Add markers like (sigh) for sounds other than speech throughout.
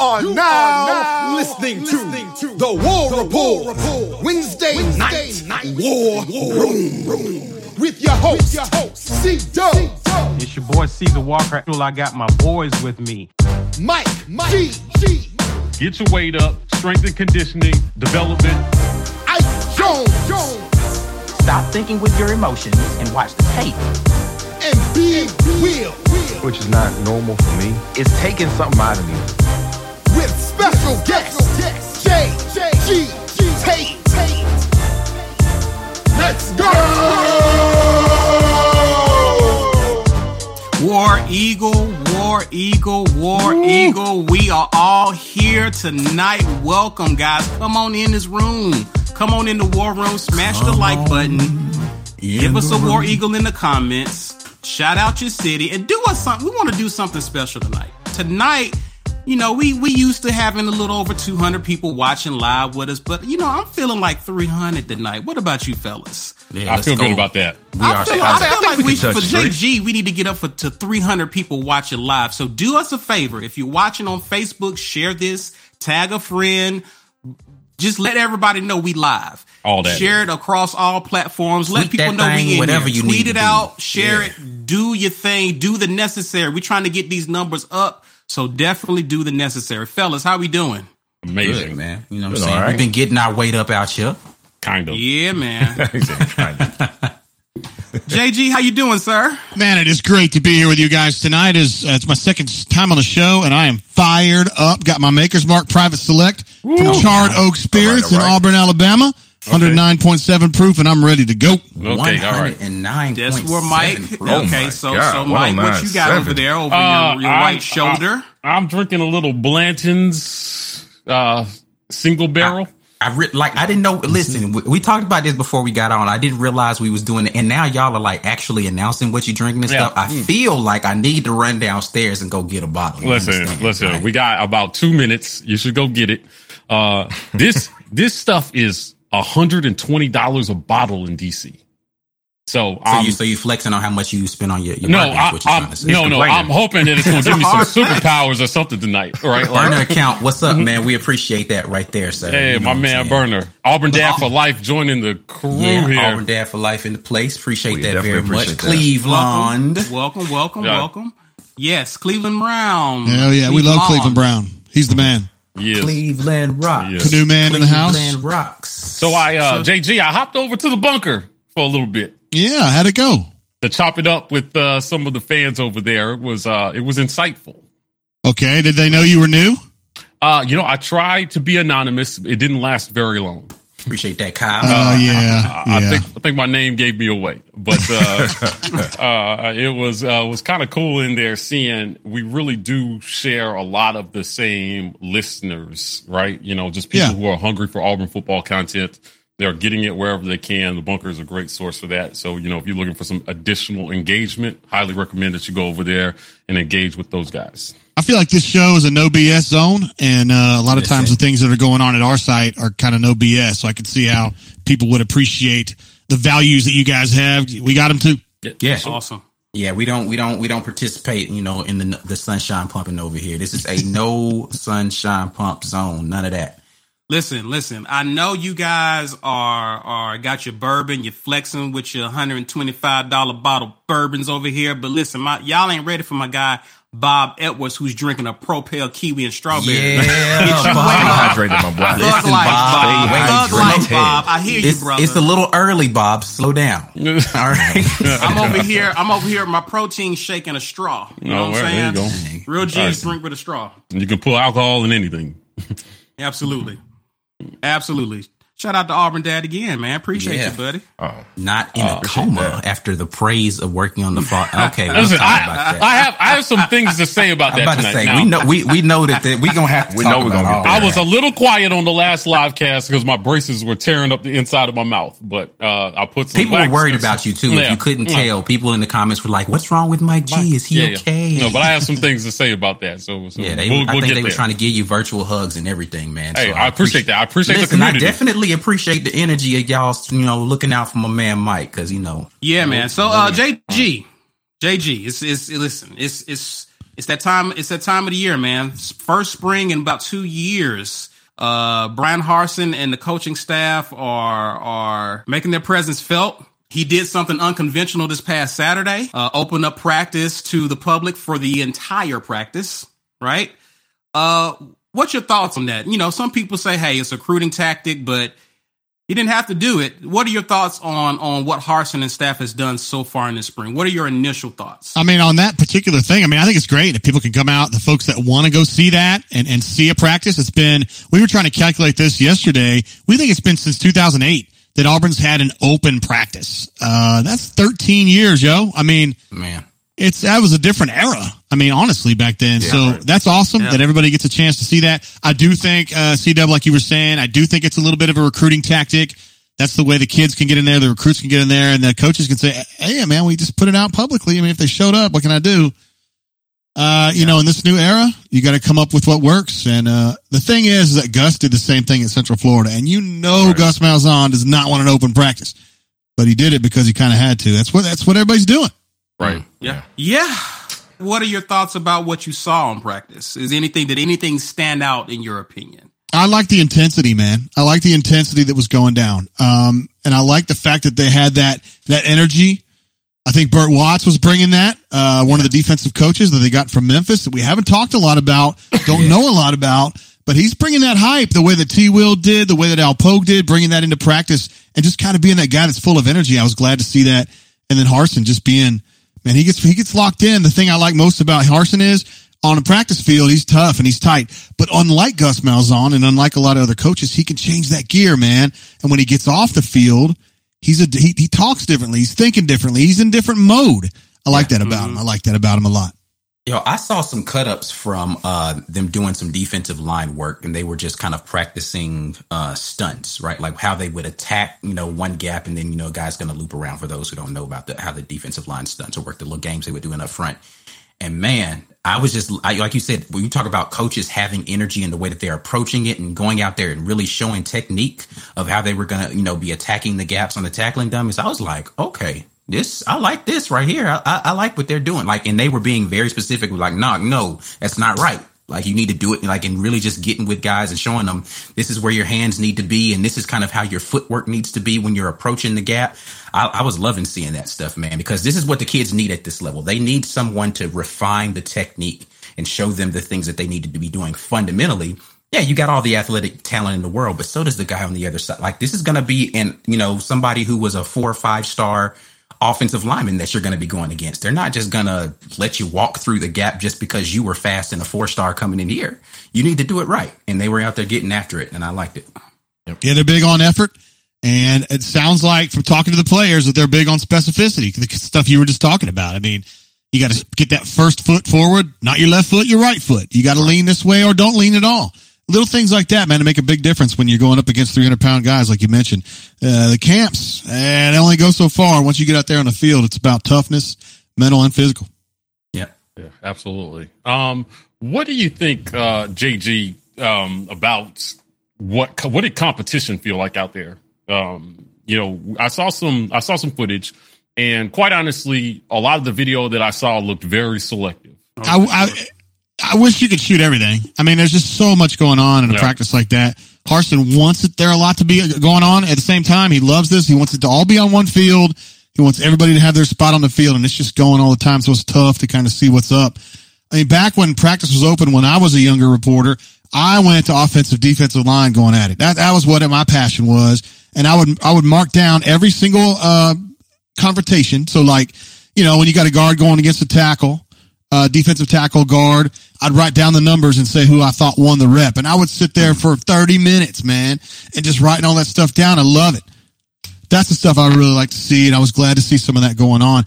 are, you now, are now listening, listening to, to, the War, the Report, Report, Wednesday, Wednesday night, night War, War Room, Room, with your host, your host C Dub. It's your boy Caesar Walker. I got my boys with me. Mike, Mike G, G. Get your weight up, strength and conditioning, development. Ike Jones, Jones. Stop thinking with your emotions and watch the tape. And be real, which is not normal for me. It's taking something out of me. With special guest, J, G, Tate. Let's go! War Eagle, War Eagle, War Woo. Eagle. We are all here tonight. Welcome, guys. Come on in this room. Come on in the War Room. Smash Come the like button. Give us a room. War Eagle in the comments. Shout out your city and do us something. We want to do something special tonight. Tonight, you know, we we used to having a little over 200 people watching live with us, but you know, I'm feeling like 300 tonight. What about you, fellas? Yeah, I feel go. good about that. We I, feel, I, I feel like we, for JG, we need to get up for, to 300 people watching live. So do us a favor. If you're watching on Facebook, share this, tag a friend, just let everybody know we live. All that. Share it across all platforms. Tweet let people know thing, we in whatever here. you Tweet it out. Share yeah. it. Do your thing. Do the necessary. We're trying to get these numbers up. So definitely do the necessary. Fellas, how we doing? Amazing, Good, man. You know what I'm saying? Right. We've been getting our weight up out here. Kind of. Yeah, (laughs) man. kind of. JG, how you doing, sir? Man, it is great to be here with you guys tonight. Is uh, it's my second time on the show, and I am fired up. Got my Maker's Mark Private Select Woo. from Charred Oak Spirits all right, all right. in Auburn, Alabama. Okay. 109.7 proof, and I'm ready to go. Okay, all right. And nine. That's where Mike. (laughs) Oh okay, so God. so Mike, what you got seven. over there over uh, your, your right shoulder? I, am drinking a little Blanton's uh, single barrel. I, I re- like I didn't know. Listen, we, we, talked about this before we got on. I didn't realize we was doing it, and now y'all are like actually announcing what you're drinking and yeah. stuff. I mm. feel like I need to run downstairs and go get a bottle. Listen, listen, right? we got about two minutes. You should go get it. Uh, this (laughs) this stuff is $120 a bottle in DC. So, so you so you flexing on how much you spend on your, your no, I, am no, no. I'm hoping that it's going to give me some (laughs) superpowers or something tonight. Right, (laughs) burner account. What's up, (laughs) man? We appreciate that right there, sir. Hey, you know my man, Burner, Auburn Dad for life, joining the crew yeah, here. Auburn Dad for life in the place. Appreciate we that very much. That. Cleveland, welcome, welcome, welcome. Yeah. welcome. Yes, Cleveland Brown. Hell yeah, Cleveland we love Cleveland Brown. He's the man. Yes. Cleveland Rocks. Yes. Canoe man Cleveland in the house. Cleveland Rocks. So I, uh, so, JG, I hopped over to the bunker for a little bit. Yeah, how'd it go? To chop it up with uh, some of the fans over there it was uh, it was insightful. Okay, did they know you were new? Uh, you know, I tried to be anonymous. It didn't last very long. Appreciate that, Kyle. Oh uh, yeah, I, I, think I think my name gave me away, but uh, (laughs) uh, it was uh, was kind of cool in there seeing we really do share a lot of the same listeners, right? You know, just people yeah. who are hungry for Auburn football content. They're getting it wherever they can. The bunker is a great source for that. So, you know, if you're looking for some additional engagement, highly recommend that you go over there and engage with those guys. I feel like this show is a no BS zone, and uh, a lot of times the things that are going on at our site are kind of no BS. So I can see how people would appreciate the values that you guys have. We got them too. Yeah, awesome. Yeah, we don't, we don't, we don't participate. You know, in the the sunshine pumping over here. This is a (laughs) no sunshine pump zone. None of that. Listen, listen. I know you guys are are got your bourbon. You're flexing with your hundred and twenty five dollar bottle bourbons over here. But listen, my y'all ain't ready for my guy Bob Edwards, who's drinking a Propel Kiwi and strawberry. Yeah, (laughs) Bob. hydrated, my boy. Thug life, Bob. Thug life, Bob. I hear it's, you, brother. It's a little early, Bob. Slow down. (laughs) All right. (laughs) I'm over here. I'm over here. My protein shake in a straw. You oh, know oh, what I'm saying? Real G's right. drink with a straw. You can pull alcohol in anything. Absolutely. Absolutely. Shout out to Auburn Dad again, man. Appreciate yeah. you, buddy. Oh, Not in oh, a coma that. after the praise of working on the fall. (laughs) Okay, Listen, I, I, have I have some things to say about that. I'm about tonight. to say now. we know we, we know that, that we gonna have to. we know we're gonna. Get I was a little quiet on the last live cast because my braces were tearing up the inside of my mouth, but uh, I put some. People were worried about you too. Yeah. If you couldn't yeah. tell, people in the comments were like, "What's wrong with Mike G? Is he okay?" No, but I have some things to say about that. So, so yeah, they, we'll, I we'll think they were trying to give you virtual hugs and everything, man. Hey, I appreciate that. I appreciate the community. I definitely appreciate the energy of y'all, you know, looking out for my man Mike, because you know. Yeah, man. So, uh, JG, JG, it's it's listen, it's it's it's that time. It's that time of the year, man. First spring in about two years. Uh, Bryan Harsin and the coaching staff are are making their presence felt. He did something unconventional this past Saturday. Uh, opened up practice to the public for the entire practice. Right. Uh, what's your thoughts on that? You know, some people say, "Hey, it's a recruiting tactic," but he didn't have to do it. What are your thoughts on on what Harsin and staff has done so far in the spring? What are your initial thoughts? I mean, on that particular thing, I mean, I think it's great if people can come out, the folks that want to go see that and, and see a practice. It's been, we were trying to calculate this yesterday. We think it's been since 2008 that Auburn's had an open practice. Uh, that's 13 years, yo. I mean, Man. It's that was a different era. I mean, honestly, back then. so that's awesome Yeah. that everybody gets a chance to see that. I do think, uh, CW, like you were saying, I do think it's a little bit of a recruiting tactic. That's the way the kids can get in there, the recruits can get in there, and the coaches can say, "Hey, man, we just put it out publicly. I mean, if they showed up, what can I do?" Uh, you know, in this new era, you got to come up with what works. And uh, the thing is that Gus did the same thing at Central Florida, and you know Gus Malzahn does not want an open practice, but he did it because he kind of had to. That's what that's what everybody's doing. Right. Yeah. Yeah. What are your thoughts about what you saw in practice? Is anything did anything stand out in your opinion? I like the intensity, man. I like the intensity that was going down. Um, and I like the fact that they had that, that energy. I think Burt Watts was bringing that, uh, one of the defensive coaches that they got from Memphis that we haven't talked a lot about, don't know a lot about, but he's bringing that hype the way that T Will did, the way that Al Pogue did, bringing that into practice and just kind of being that guy that's full of energy. I was glad to see that. And then Harsin just being, man, he gets, he gets locked in. The thing I like most about Harsin is on a practice field, he's tough and he's tight. But unlike Gus Malzahn and unlike a lot of other coaches, he can change that gear, man. And when he gets off the field, he's a he, he talks differently. He's thinking differently. He's in different mode. I like that about him. Mm-hmm. I like that about him a lot. Yo, I saw some cut ups from uh, them doing some defensive line work, and they were just kind of practicing uh, stunts, right? Like how they would attack, you know, one gap, and then you know, guy's going to loop around. For those who don't know about the, how the defensive line stunts or work, the little games they were doing up front. And man, I was just I, like you said when you talk about coaches having energy in the way that they're approaching it and going out there and really showing technique of how they were going to, you know, be attacking the gaps on the tackling dummies. I was like, okay, this I like this right here. I, I, I like what they're doing. Like, and they were being very specific. Like, no, no, that's not right. Like you need to do it like and really just getting with guys and showing them this is where your hands need to be and this is kind of how your footwork needs to be when you're approaching the gap. I, I was loving seeing that stuff, man, because this is what the kids need at this level. They need someone to refine the technique and show them the things that they need to be doing fundamentally. Yeah, you got all the athletic talent in the world, but so does the guy on the other side. Like this is going to be, and you know, somebody who was a four or five star offensive lineman that you're going to be going against. They're not just going to let you walk through the gap just because you were fast and a four star coming in here. You need to do it right. And they were out there getting after it, and I liked it. Yeah, they're big on effort. And it sounds like from talking to the players that they're big on specificity, the stuff you were just talking about. I mean, you got to get that first foot forward, not your left foot, your right foot. You got to lean this way or don't lean at all. Little things like that, man, to make a big difference when you're going up against 300 pound guys, like you mentioned. Uh, the camps, and they only go so far. Once you get out there on the field, it's about toughness, mental and physical. Yeah. Yeah, absolutely. Um, what do you think, uh, JG, um, about what what did competition feel like out there? Um, you know, I saw some I saw some footage, and quite honestly, a lot of the video that I saw looked very selective. I, I, I wish you could shoot everything. I mean, there's just so much going on in a Yeah. practice like that. Harsin wants it there a lot to be going on. At the same time, he loves this. He wants it to all be on one field. He wants everybody to have their spot on the field, and it's just going all the time. So it's tough to kind of see what's up. I mean, back when practice was open, when I was a younger reporter, I went to offensive defensive line going at it. That that was what my passion was, and I would I would mark down every single uh, confrontation. So like, you know, when you got a guard going against a tackle, uh, defensive tackle guard, I'd write down the numbers and say who I thought won the rep. And I would sit there for 30 minutes, man, and just writing all that stuff down. I love it. That's the stuff I really like to see. And I was glad to see some of that going on.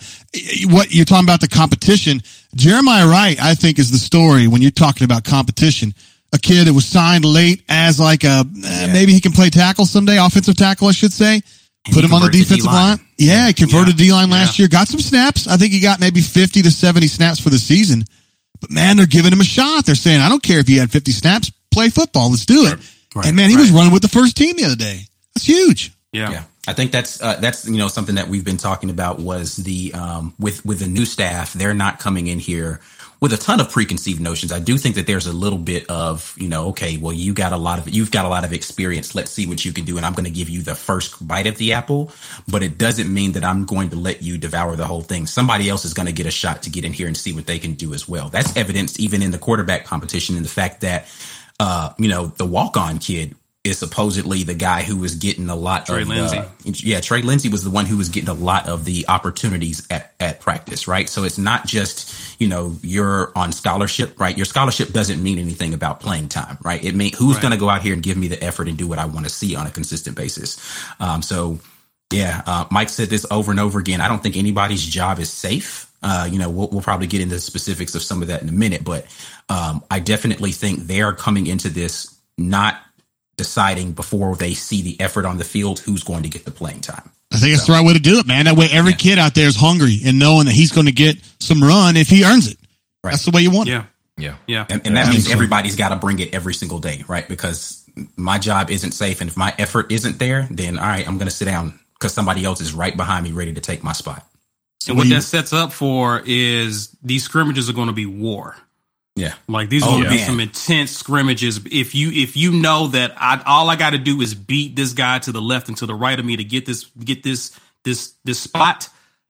What you're talking about the competition, Jeremiah Wright, I think is the story when you're talking about competition. A kid that was signed late as like a, eh, maybe he can play tackle someday, offensive tackle, I should say. And Put him on the defensive D-line. line. Yeah, he converted Yeah. D line last year. Got some snaps. I think he got maybe 50 to 70 snaps for the season. But man, they're giving him a shot. They're saying, I don't care if you had 50 snaps, play football. Let's do it. Right, and man, he was running with the first team the other day. That's huge. Yeah. Yeah. I think that's uh, that's you know something that we've been talking about was the um, with with the new staff they're not coming in here with a ton of preconceived notions. I do think that there's a little bit of, you know, okay, well, you got a lot of, you've got a lot of experience. Let's see what you can do. And I'm going to give you the first bite of the apple, but it doesn't mean that I'm going to let you devour the whole thing. Somebody else is going to get a shot to get in here and see what they can do as well. That's evidenced even in the quarterback competition in the fact that, uh, you know, the walk on kid is supposedly the guy who was getting a lot Trey of Lindsey. Uh, yeah, Trey Lindsey was the one who was getting a lot of the opportunities at, at practice, right? So it's not just, you know, you're on scholarship, right? Your scholarship doesn't mean anything about playing time, right? It mean who's Right. going to go out here and give me the effort and do what I want to see on a consistent basis. Um, so yeah, uh, Mike said this over and over again. I don't think anybody's job is safe. Uh, you know, we'll, we'll probably get into the specifics of some of that in a minute, but um, I definitely think they are coming into this not deciding before they see the effort on the field who's going to get the playing time. I think that's the right way to do it, man. That way every kid out there is hungry and knowing that he's going to get some run if he earns it. Right. That's the way you want it. Yeah. Yeah. Yeah. And, and that means everybody's got to bring it every single day, right? Because my job isn't safe. And if my effort isn't there, then all right, I'm going to sit down because somebody else is right behind me ready to take my spot. And what that sets up for is these scrimmages are going to be war. Yeah. Like these are Oh, going to be some intense scrimmages. If you if you know that I all I got to do is beat this guy to the left and to the right of me to get this get this this this spot,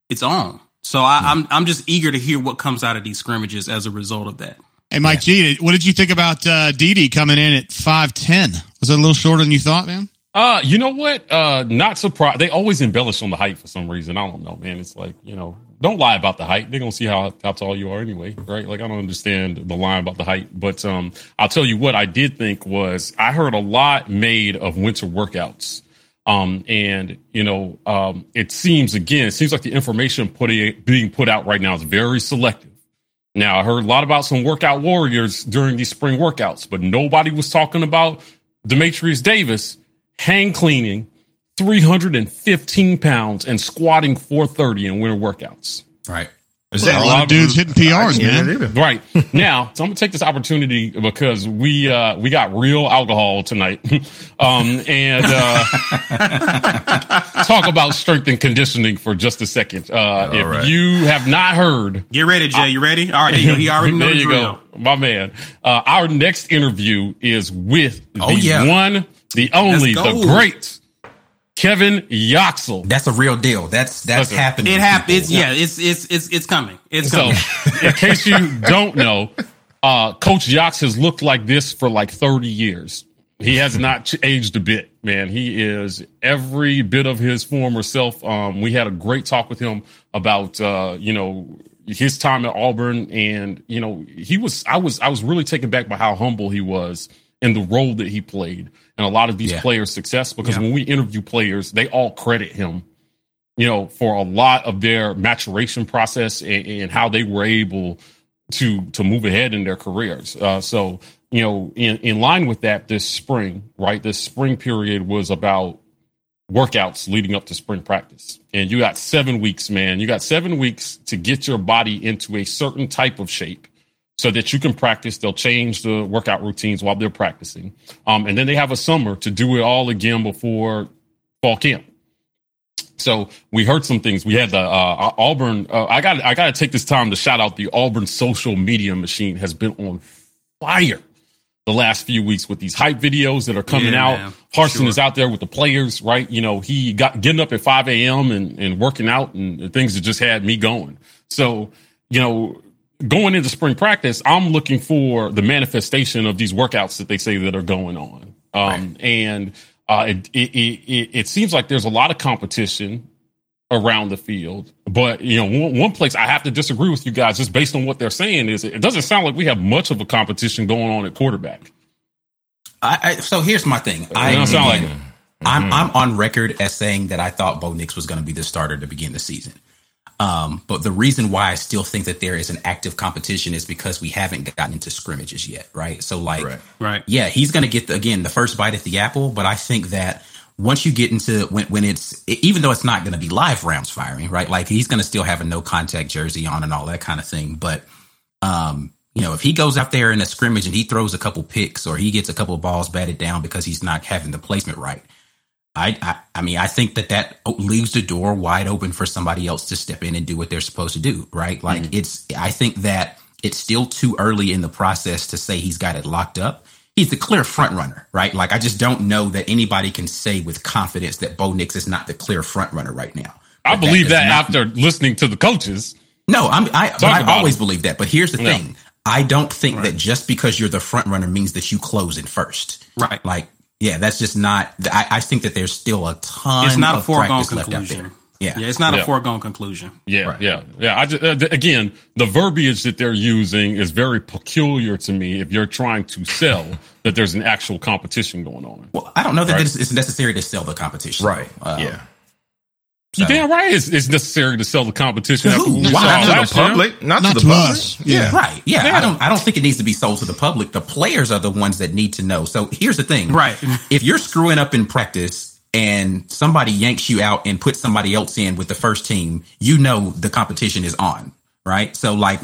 it's on. So I, I'm I'm just eager to hear what comes out of these scrimmages as a result of that. Hey, Mike G, what did you think about uh, Didi coming in at 5'10? Was it a little shorter than you thought, man? Uh, you know what? Uh, not surprised. They always embellish on the height for some reason. I don't know, man. It's like, you know, don't lie about the height. They're gonna see how, how tall you are anyway, right? Like I don't understand the line about the height. But um I'll tell you what I did think was I heard a lot made of winter workouts. Um, and you know, um, it seems again, it seems like the information putting being put out right now is very selective. Now, I heard a lot about some workout warriors during these spring workouts, but nobody was talking about Dematrius Davis hang cleaning 315 pounds and squatting 430 in winter workouts. Right. Is that A lot of dudes hitting PRs, man. Right (laughs) now, so I'm gonna take this opportunity because we uh, we got real alcohol tonight, (laughs) um, and uh, (laughs) talk about strength and conditioning for just a second. Uh, if right. you have not heard, Get ready, Jay. You ready? All right, there you. He already knows there you go, my man. Uh, our next interview is with the Oh, yeah. one, the only, the great Kevin Yoxall. That's a real deal. That's that's Listen, happening. It happens. happened. yeah. It's it's it's it's coming. It's So, coming. in case you don't know, uh, Coach Yox has looked like this for like 30 years. He has not ch- aged a bit, man. He is every bit of his former self. Um, we had a great talk with him about, uh, you know, his time at Auburn, and you know, he was. I was. I was really taken back by how humble he was in the role that he played, and a lot of these Yeah. players' success. Because Yeah. when we interview players, they all credit him you know, for a lot of their maturation process and, and how they were able to to move ahead in their careers. Uh, so, you know, in, in line with that, this spring, right, this spring period was about workouts leading up to spring practice. And you got seven weeks, man. You got seven weeks to get your body into a certain type of shape so that you can practice. They'll change the workout routines while they're practicing. Um, and then they have a summer to do it all again before fall camp. So we heard some things. We had the uh, Auburn. Uh, I got. I got to take this time to shout out the Auburn social media machine has been on fire the last few weeks with these hype videos that are coming Yeah, out. man. Harsin Sure. is out there with the players, right? You know, he got getting up at 5 a.m. and, and working out and things that just had me going. So, you know, going into spring practice, I'm looking for the manifestation of these workouts that they say that are going on. Um, and, uh, it, it, it, it seems like there's a lot of competition around the field. But you know, one, one place I have to disagree with you guys, just based on what they're saying, is it doesn't sound like we have much of a competition going on at quarterback. I, I, so here's my thing. I, don't sound like I'm I'm on record as saying that I thought Bo Nix was going to be the starter to begin the season. Um, but the reason why I still think that there is an active competition is because we haven't gotten into scrimmages yet, right? So like, Right. Right. yeah, he's going to get the, again the first bite at the apple. But I think that once you get into when when it's even though it's not going to be live rounds firing, right? Like he's going to still have a no contact jersey on and all that kind of thing. But um, you know, if he goes out there in a scrimmage and he throws a couple picks or he gets a couple of balls batted down because he's not having the placement right, I, I, I mean, I think that that leaves the door wide open for somebody else to step in and do what they're supposed to do, right? Like mm-hmm. it's, I think that it's still too early in the process to say he's got it locked up. He's the clear front runner, right? Like I just don't know that anybody can say with confidence that Bo Nix is not the clear front runner right now. I believe does that not- after listening to the coaches. No, I'm I, but I always it. believe that. But here's the Yeah. thing: I don't think that just because you're the front runner means that you close in first. Right. Like, yeah, that's just not. I, I think that there's still a ton. It's not a foregone practice left out conclusion. there. Yeah. Yeah, it's not Yeah. a foregone conclusion. Yeah, yeah, yeah. I just, uh, th- again, the verbiage that they're using is very peculiar to me. If you're trying to sell that there's an actual competition going on, Well, I don't know that Right. it's, it's necessary to sell the competition. Right. Um, yeah. You damn right it's, it's necessary to sell the competition. To who? Why? Not to the last year. Public, not, Not to to the public. us. Yeah. Right. Yeah, Yeah. I don't. I don't think it needs to be sold to the public. The players are the ones that need to know. So here's the thing. Right. If you're screwing up in practice and somebody yanks you out and puts somebody else in with the first team, you know the competition is on. Right. So like.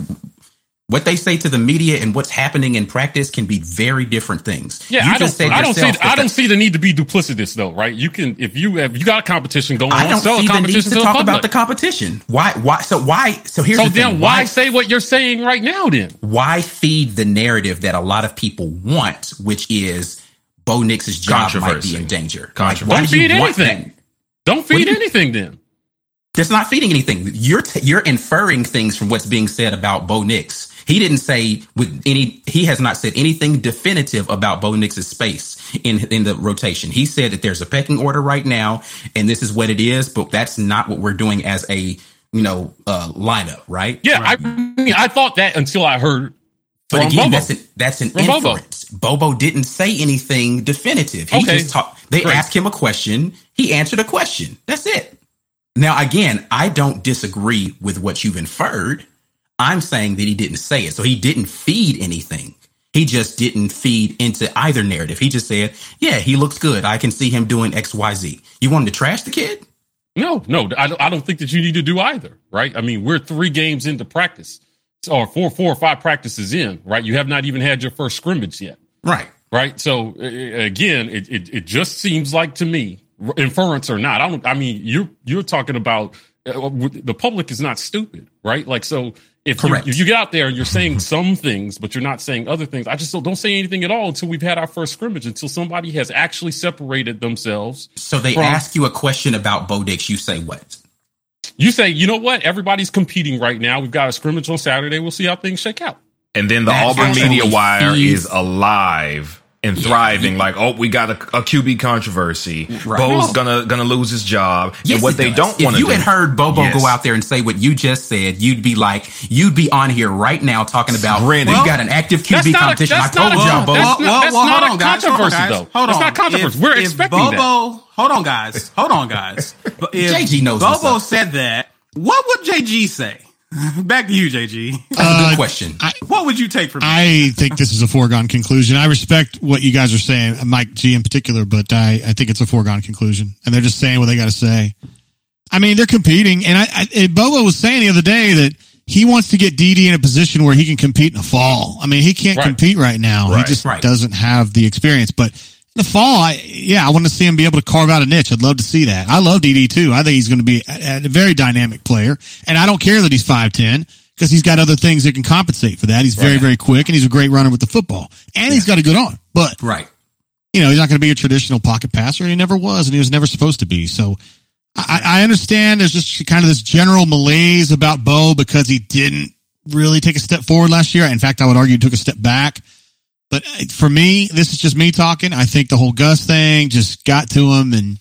What they say to the media and what's happening in practice can be very different things. Yeah, You I don't. I don't see. that I don't the- see the need to be duplicitous, though, right? You can if you have you got a competition going I don't sell see a the need to talk public. about the competition. Why? Why? So why? So here's so the then, thing. why say what you're saying right now? Then why feed the narrative that a lot of people want, which is Bo Nix's job might be in danger? Controversy. why don't do feed anything. Don't feed you- anything. Then That's not feeding anything. You're t- you're inferring things from what's being said about Bo Nix. He didn't say with any. He has not said anything definitive about Bo Nix's space in in the rotation. He said that there's a pecking order right now, and this is what it is. But that's not what we're doing as a you know uh, lineup, right? yeah, I mean, I thought that until I heard But again, Bobo. that's an, that's an From Bobo. inference. Bobo didn't say anything definitive. He Okay. just talked. They Great. asked him a question. He answered a question. That's it. Now, again, I don't disagree with what you've inferred. I'm saying that he didn't say it. So he didn't feed anything. He just didn't feed into either narrative. He just said, yeah, he looks good. I can see him doing X, Y, Z. You want him to trash the kid? No, no, I don't, I don't think that you need to do either, right? I mean, we're three games into practice, or four, four or five practices in, right? You have not even had your first scrimmage yet, Right. right? So again, it, it it just seems like to me, inference or not, I don't. I mean, you're you're talking about uh, the public is not stupid, right? Like so. If you, Correct. if you get out there and you're saying some things, but you're not saying other things, I just don't, don't say anything at all until we've had our first scrimmage, until somebody has actually separated themselves So they From- ask you a question about Bo Nix. You say what? You say, you know what? Everybody's competing right now. We've got a scrimmage on Saturday. We'll see how things shake out. And then the That Auburn media wire is alive and thriving. Like, oh, we got a, a QB controversy. Right. Bo's No. gonna gonna lose his job. Yes, and what they does. don't want to. If you do. had heard Bobo Yes. go out there and say what you just said, you'd be like, you'd be on here right now talking about Grinning. we've got an active That's QB not a- competition. I that's told not a- y'all, Bo. that's not- that's not a hold on, guys. controversy, hold on, guys. though. Hold That's on. not controversy. If- We're if expecting that. Bobo, hold on, guys. Hold on, guys. (laughs) If JG knows Bobo said that, what would JG say? (laughs) Back to you, JG. That's a Uh, good question. What would you take from me? I think this is a foregone conclusion. I respect what you guys are saying, Mike G in particular, but I, I think it's a foregone conclusion. And they're just saying what they got to say. I mean, they're competing. And I, I Bobo was saying the other day that he wants to get DD in a position where he can compete in the fall. I mean, he can't Right. compete right now. Right, he just right. doesn't have the experience. But in the fall, I, yeah, I want to see him be able to carve out a niche. I'd love to see that. I love DD too. I think he's going to be a, a very dynamic player. And I don't care that he's 5'10 because he's got other things that can compensate for that. He's very, very quick and he's a great runner with the football. And he's got a good arm. But right. you know, he's not going to be a traditional pocket passer. and He never was, and he was never supposed to be. So I, I understand there's just kind of this general malaise about Bo because he didn't really take a step forward last year. In fact, I would argue he took a step back. But uh, for me, this is just me talking. I think the whole Gus thing just got to him and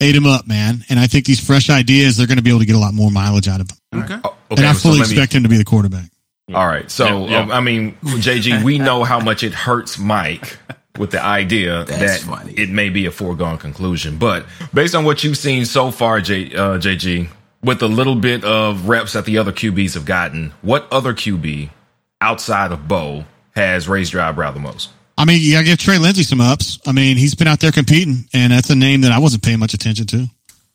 ate him up, man. And I think these fresh ideas, they're going to be able to get a lot more mileage out of him. Okay. Oh, and I so fully me- expect him to be the quarterback. All right. So, Yeah, yeah. um, I mean, JG, (laughs) we know how much it hurts Mike with the idea That's that funny. it may be a foregone conclusion. But based on what you've seen so far, J, uh, JG, with a little bit of reps that the other QBs have gotten, what other QB outside of Bo has raised your eyebrow the most? I mean, you got to give Trey Lindsey some ups. I mean, he's been out there competing, and that's a name that I wasn't paying much attention to.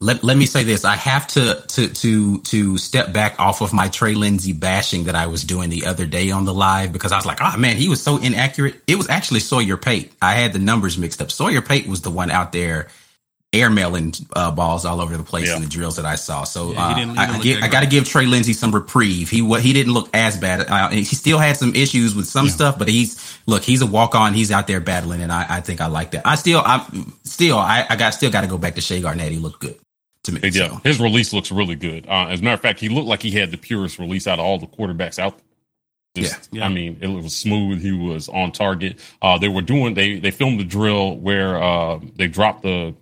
Let, let me say this. I have to, to, to, to step back off of my Trey Lindsey bashing that I was doing the other day on the live because I was like, oh man, he was so inaccurate. It was actually Sawyer Pate. I had the numbers mixed up. Sawyer Pate was the one out there airmailing uh, balls all over the place Yeah. in the drills that I saw. So Yeah, uh, didn't- he I, I, look give, that I got to give Trey Lindsey some reprieve. He wa- he didn't look as bad. Uh, he still had some issues with some stuff, but he's look. He's a walk on. He's out there battling, and I, I think I like that. I still I still I, I got still got to go back to Shea Garnett. He looked good to me. Yeah, So. his release looks really good. Uh, as a matter of fact, he looked like he had the purest release out of all the quarterbacks out. there. Just, Yeah. I mean, it was smooth. He was on target. Uh, they were doing they they filmed the drill where uh, they dropped the,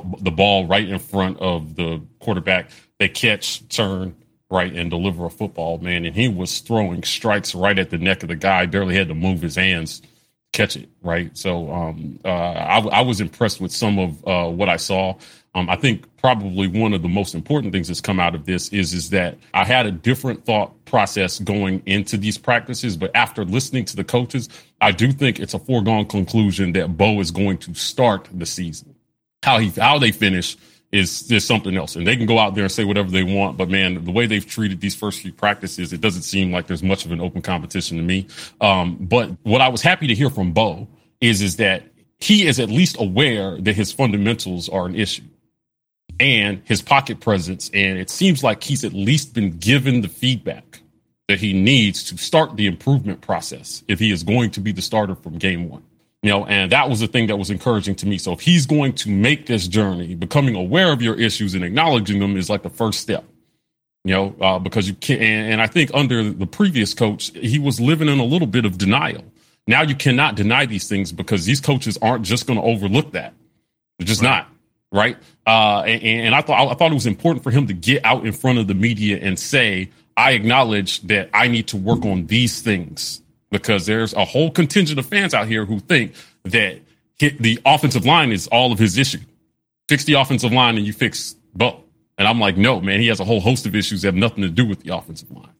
the the ball right in front of the quarterback. They catch, turn right, and deliver a football. Man, and he was throwing strikes right at the neck of the guy. Barely had to move his hands catch it right so um uh I, I was impressed with some of uh what i saw um i think probably one of the most important things that's come out of this is is that i had a different thought process going into these practices but after listening to the coaches i do think it's a foregone conclusion that bo is going to start the season how he how they finish is is something else, and they can go out there and say whatever they want. But man, the way they've treated these first few practices, it doesn't seem like there's much of an open competition to me. Um, but what I was happy to hear from Bo is is that he is at least aware that his fundamentals are an issue and his pocket presence, and it seems like he's at least been given the feedback that he needs to start the improvement process if he is going to be the starter from game one you know and that was the thing that was encouraging to me. So if he's going to make this journey becoming aware of your issues and acknowledging them is like the first step you know uh, because you can't and, and i think under the previous coach he was living in a little bit of denial. Now you cannot deny these things because these coaches aren't just going to overlook that. They're just not right? Uh, and, and i thought i thought it was important for him to get out in front of the media and say i acknowledge that i need to work on these things because there's a whole contingent of fans out here who think that the offensive line is all of his issue. Fix the offensive line and you fix Bo. And I'm like, no, man, he has a whole host of issues that have nothing to do with the offensive line.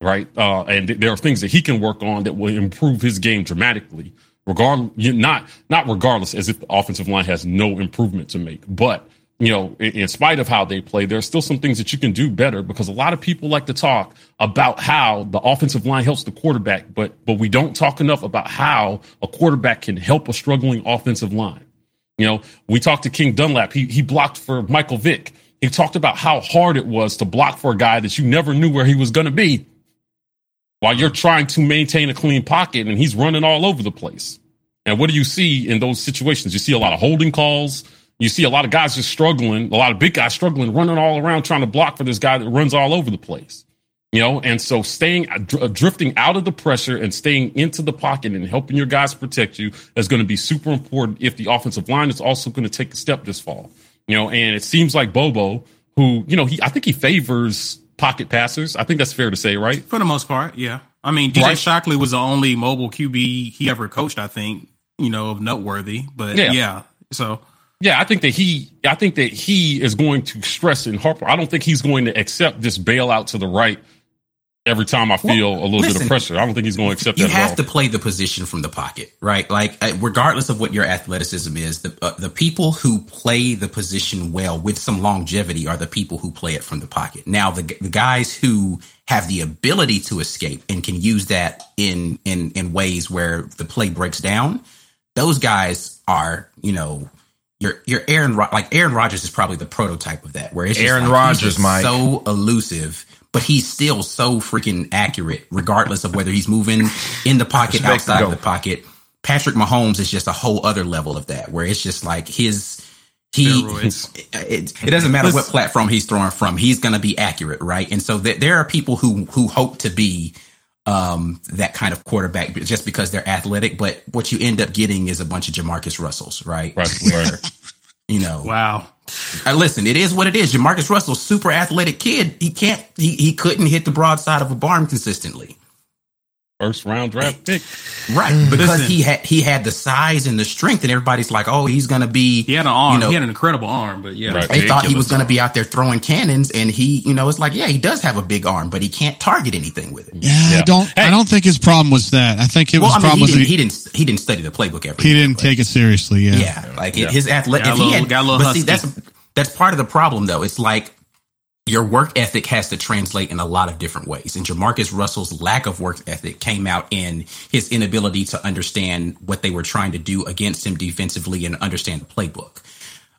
Right. Uh, and th- there are things that he can work on that will improve his game dramatically. Regardless, not, not regardless as if the offensive line has no improvement to make, but you know, in, spite of how they play, there's still some things that you can do better because a lot of people like to talk about how the offensive line helps the quarterback, but but we don't talk enough about how a quarterback can help a struggling offensive line. You know, we talked to King Dunlap. He he blocked for Michael Vick. He talked about how hard it was to block for a guy that you never knew where he was going to be while you're trying to maintain a clean pocket and he's running all over the place. And what do you see in those situations? You see a lot of holding calls. You see a lot of guys just struggling, a lot of big guys struggling, running all around trying to block for this guy that runs all over the place. You know, and so staying, uh, drifting out of the pressure and staying into the pocket and helping your guys protect you is going to be super important if the offensive line is also going to take a step this fall. You know, and it seems like Bobo, who, you know, he, I think he favors pocket passers. I think that's fair to say, right? For the most part, yeah. I mean, DJ Right. Shockley was the only mobile QB he ever coached, I think, you know, of noteworthy. But Yeah. yeah, so Yeah, I think that he, I think that he is going to stress and Harper. I don't think he's going to accept this bailout to the right every time I feel a little bit of pressure. I don't think he's going to accept you that at have to play the position from the pocket, right? Like, uh, regardless of what your athleticism is, the uh, the people who play the position well with some longevity are the people who play it from the pocket. Now, the the guys who have the ability to escape and can use that in in in ways where the play breaks down, those guys are, you know. Your, your Aaron like Aaron Rodgers is probably the prototype of that. Where it's Aaron like, Rodgers, Mike. so elusive, but he's still so freaking accurate, regardless of whether he's moving in the pocket, outside of the pocket. Patrick Mahomes is just a whole other level of that, where it's just like his he. It, it doesn't matter what platform he's throwing from; he's going to be accurate, right? And so th- there are people who who hope to be um, that kind of quarterback just because they're athletic. But what you end up getting is a bunch of Jamarcus Russells, right? Right, (laughs) Where, you know, wow. uh, listen, it is what it is. Jamarcus Russell, super athletic kid. He can't. He he couldn't hit the broadside of a barn consistently. First round draft pick. (laughs) Right, because Listen. he had he had the size and the strength, and everybody's like, "Oh, he's gonna be." He had an arm. You know, he had an incredible arm, but yeah. Right. they thought he was going to arm. be out there throwing cannons, and he, you know, it's like, yeah, he does have a big arm, but he can't target anything with it. Yeah, I don't. I don't think his problem was that. I think it Well, I mean, problem he was didn't, he, he didn't he didn't study the playbook every. he didn't but- take it seriously. Yeah. Yeah, like Yeah. his athletic. Got a if he little- had, got a little but see, that's that's part of the problem, though. It's like your work ethic has to translate in a lot of different ways. And Jamarcus Russell's lack of work ethic came out in his inability to understand what they were trying to do against him defensively and understand the playbook.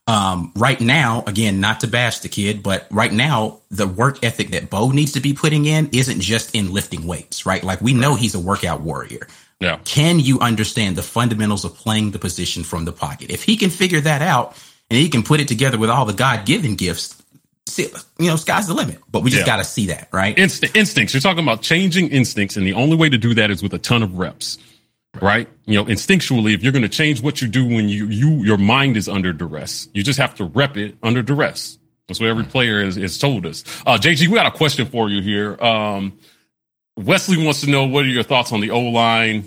Um, right now, again, not to bash the kid, but right now, the work ethic that Bo needs to be putting in isn't just in lifting weights, right? Like we know he's a workout warrior. Yeah. Can you understand the fundamentals of playing the position from the pocket? If he can figure that out and he can put it together with all the God given gifts, you know, sky's the limit. But we just Yeah. got to see that, right? Inst- instincts. You're talking about changing instincts, and the only way to do that is with a ton of reps, right? You know, instinctually, if you're going to change what you do when you you your mind is under duress, you just have to rep it under duress. That's what every player has, has told us. Uh, JG, we got a question for you here. Um, Wesley wants to know what are your thoughts on the O line,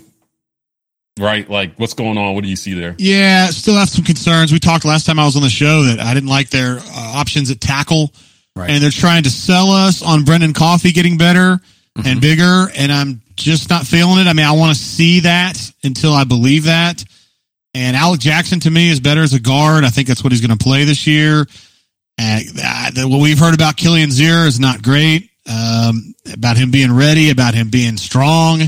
right? Like, what's going on? What do you see there? Yeah, still have some concerns. We talked last time I was on the show that I didn't like their uh, options at tackle, Right. and they're trying to sell us on Brendan Coffee getting better Mm-hmm. and bigger, and I'm just not feeling it. I mean, I want to see that until I believe that. And Alec Jackson to me is better as a guard. I think that's what he's going to play this year. And uh, the- what we've heard about Killian Zier is not great. Um, about him being ready, about him being strong.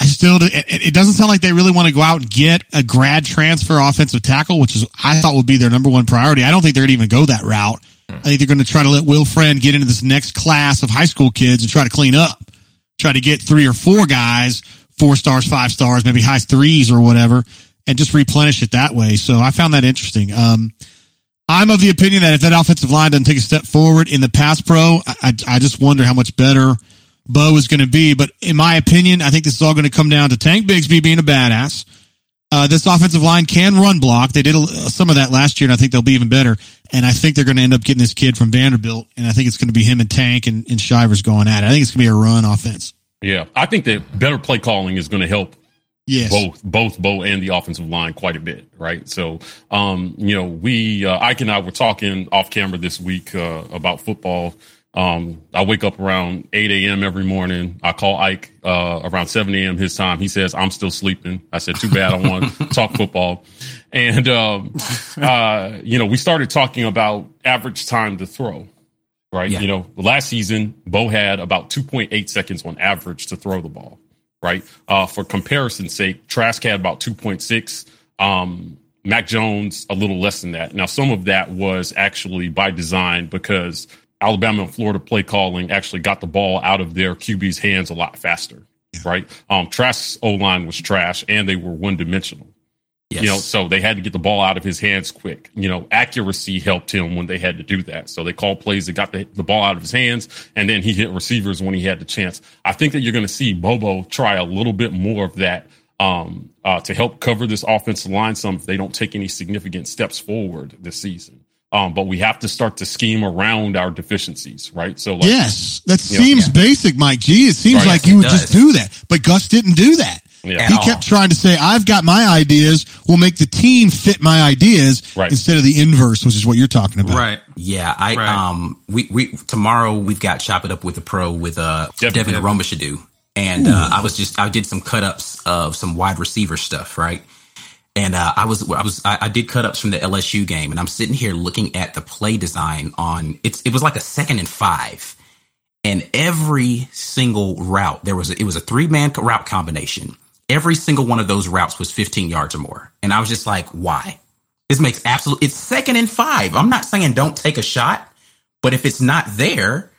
I still, it, it doesn't sound like they really want to go out and get a grad transfer offensive tackle, which is I thought would be their number one priority. I don't think they're going to even go that route. I think they're going to try to let Will Friend get into this next class of high school kids and try to clean up, try to get three or four guys, four stars, five stars, maybe high threes or whatever, and just replenish it that way. So I found that interesting. Um, I'm of the opinion that if that offensive line doesn't take a step forward in the pass pro, I, I just wonder how much better Bo is going to be. But in my opinion, I think this is all going to come down to Tank Bigsby being a badass. Uh, this offensive line can run block. They did a, some of that last year, and I think they'll be even better. And I think they're going to end up getting this kid from Vanderbilt, and I think it's going to be him and Tank and, and Shivers going at it. I think it's going to be a run offense. Yeah, I think that better play calling is going to help Yes. both both Bo and the offensive line quite a bit, right? So, um, you know, we uh, Ike and I were talking off camera this week uh, about football. Um, I wake up around 8 a.m. every morning. I call Ike uh, around 7 a.m. his time. He says, I'm still sleeping. I said, too bad. I want to (laughs) talk football. And, um, uh, you know, we started talking about average time to throw, right? Yeah. You know, last season, Bo had about 2.8 seconds on average to throw the ball, right? Uh, for comparison's sake, Trask had about 2.6. Um, Mac Jones, a little less than that. Now, some of that was actually by design because Alabama and Florida play calling actually got the ball out of their QB's hands a lot faster, right? Um, Trask's O line was trash and they were one dimensional. Yes. You know, so they had to get the ball out of his hands quick. You know, accuracy helped him when they had to do that. So they called plays that got the, the ball out of his hands, and then he hit receivers when he had the chance. I think that you're going to see Bobo try a little bit more of that um, uh, to help cover this offensive line some if they don't take any significant steps forward this season. Um, but we have to start to scheme around our deficiencies, right? So, like, Yes. That Yeah. seems basic, Mike G. It seems Right. like you it would just do that. But Gus didn't do that. Yeah. He At kept trying to say, I've got my ideas. We'll make the team fit my ideas Right. instead of the inverse, which is what you're talking about. Right. Yeah, I Right. um we we tomorrow we've got chop it up with the pro with uh Devin. Devin Devin. Aromashodu. And uh, I was just I did some cut ups of some wide receiver stuff, right? And uh, I was I was I, I did cut ups from the LSU game, and I'm sitting here looking at the play design on it's it was like a second and five, and every single route there was a, it was a three man route combination. Every single one of those routes was 15 yards or more, and I was just like, why? This makes absolute. It's second and five. I'm not saying don't take a shot, but if it's not there,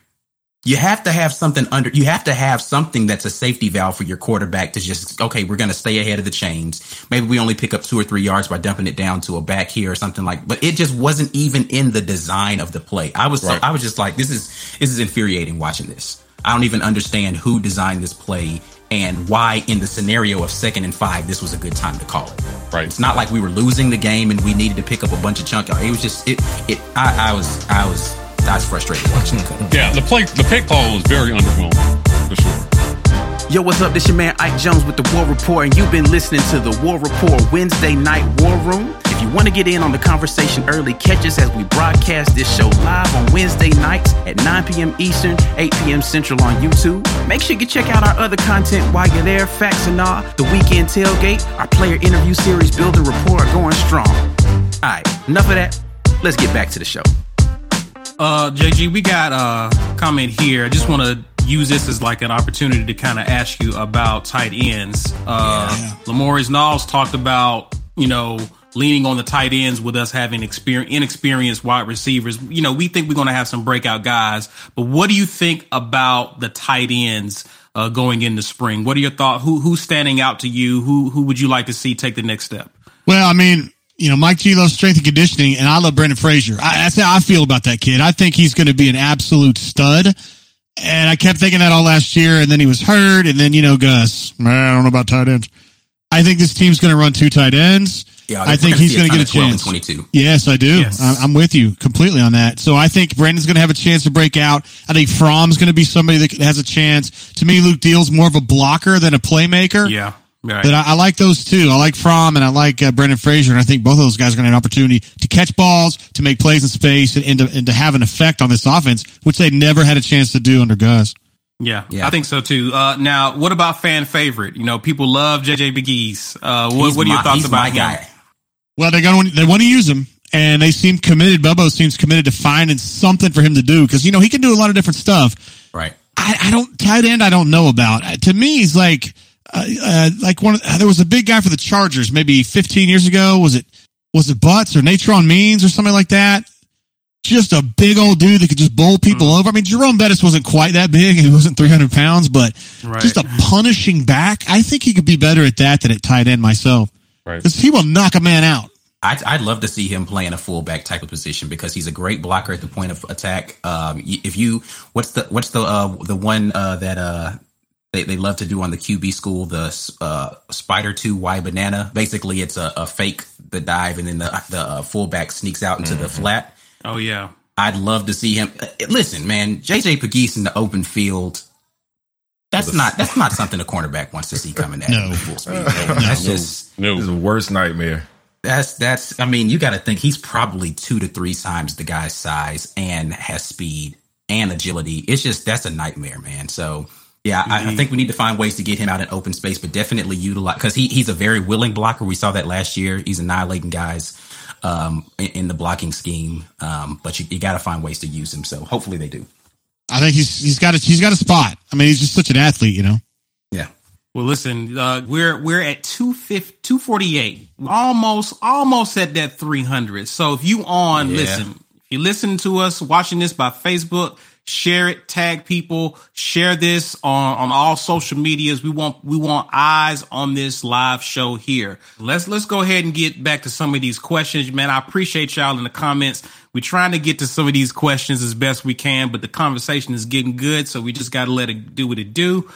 you have to have something under. You have to have something that's a safety valve for your quarterback to just okay. We're going to stay ahead of the chains. Maybe we only pick up two or three yards by dumping it down to a back here or something like. But it just wasn't even in the design of the play. I was so, I was just like, this is this is infuriating watching this. I don't even understand who designed this play and why in the scenario of second and five this was a good time to call it. Right. It's not like we were losing the game and we needed to pick up a bunch of chunk. It was just it. It. I, I was. I was. I frustrating watching. Yeah, the play, the pick call was very underwhelming for sure. Yo, what's up? This your man Ike Jones with the War Report, and you've been listening to the War Report Wednesday Night War Room. If you want to get in on the conversation early, catch us as we broadcast this show live on Wednesday nights at 9 p.m. Eastern, 8 p.m. Central on YouTube. Make sure you check out our other content while you're there. Facts and all, the weekend tailgate, our player interview series, Building Rapport, are going strong. All right, enough of that. Let's get back to the show. Uh, JG, we got a comment here. I just want to use this as like an opportunity to kind of ask you about tight ends. Uh, Lamoris Knowles talked about, you know, leaning on the tight ends with us having experience, inexperienced wide receivers. You know, we think we're going to have some breakout guys. But what do you think about the tight ends uh, going into spring? What are your thoughts? Who who's standing out to you? Who who would you like to see take the next step? Well, I mean, you know, Mike G loves strength and conditioning, and I love Brandon Frazier. I, that's how I feel about that kid. I think he's going to be an absolute stud. And I kept thinking that all last year, and then he was hurt, and then you know, Gus. I don't know about tight ends. I think this team's going to run two tight ends. Yeah, I think he's going to get a chance. 22. Yes, I do. Yes. I- I'm with you completely on that. So I think Brandon's going to have a chance to break out. I think Fromm's going to be somebody that has a chance. To me, Luke Deal's more of a blocker than a playmaker. Yeah, right. But I, I like those two. I like Fromm and I like uh, Brandon Frazier, and I think both of those guys are going to have an opportunity to catch balls, to make plays in space, and, and, to, and to have an effect on this offense, which they never had a chance to do under Gus. Yeah, Yeah. I think so too. Uh, now, what about fan favorite? You know, people love JJ Pegues. Uh, what, what are your my- thoughts he's about my him? guy. Well, they're going to they want to use him, and they seem committed. Bobo seems committed to finding something for him to do because you know he can do a lot of different stuff. Right. I, I don't tight end. I don't know about. Uh, To me, he's like uh, uh, like one. Of, there was a big guy for the Chargers maybe 15 years ago. Was it was it Butts or Natron Means or something like that? Just a big old dude that could just bowl people over. I mean, Jerome Bettis wasn't quite that big. He wasn't 300 pounds, but Right. just a punishing back. I think he could be better at that than at tight end myself. Right. Because he will knock a man out. I'd, I'd love to see him play in a fullback type of position because he's a great blocker at the point of attack. Um, if you, what's the, what's the, uh, the one, uh, that, uh, they, they love to do on the QB school, the, uh, spider two Y banana. Basically, it's a, a fake, the dive, and then the, the uh, fullback sneaks out into the flat. Oh yeah, I'd love to see him. uh, Listen, man, JJ Pegues in the open field. That's not that's not something a cornerback wants to see coming at him No. with full speed. That's just No. This the worst nightmare. that's that's. I mean, you got to think he's probably two to three times the guy's size and has speed and agility. It's just that's a nightmare, man. So yeah, I, I think we need to find ways to get him out in open space, but definitely utilize because he he's a very willing blocker. We saw that last year. He's annihilating guys um, in, in the blocking scheme, um, but you, you got to find ways to use him. So hopefully they do. I think he's he's got a he's got a spot. I mean, he's just such an athlete, you know. Yeah. Well, listen, uh, we're we're at 250 248, almost almost at that 300. So if you on, Yeah. listen, if you listen to us watching this by Facebook, share it, tag people, share this on on all social medias. We want we want eyes on this live show here. Let's let's go ahead and get back to some of these questions, man. I appreciate y'all in the comments. We're trying to get to some of these questions as best we can, but the conversation is getting good, so we just got to let it do what it do.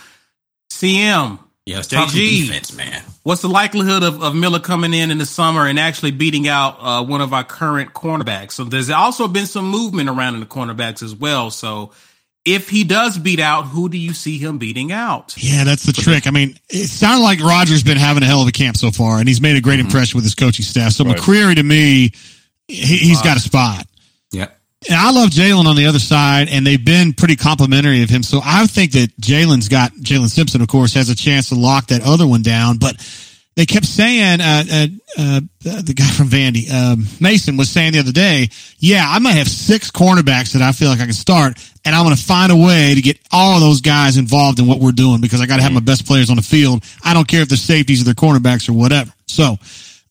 CM, Yeah, let's talk JG. defense, man. What's the likelihood of, of Miller coming in in the summer and actually beating out uh, one of our current cornerbacks? So there's also been some movement around in the cornerbacks as well. So if he does beat out, who do you see him beating out? Yeah, that's the trick. I mean, it sounded like Rogers been having a hell of a camp so far, and he's made a great impression with his coaching staff. So Right. McCreary, to me, he, he's got a spot. And I love Jalen on the other side, and they've been pretty complimentary of him. So I think that Jalen's got Jalen Simpson, of course, has a chance to lock that other one down. But they kept saying, uh, uh, uh, the guy from Vandy, um, Mason was saying the other day, yeah, I might have six cornerbacks that I feel like I can start, and I'm going to find a way to get all of those guys involved in what we're doing because I got to have my best players on the field. I don't care if they're safeties or they're cornerbacks or whatever. So,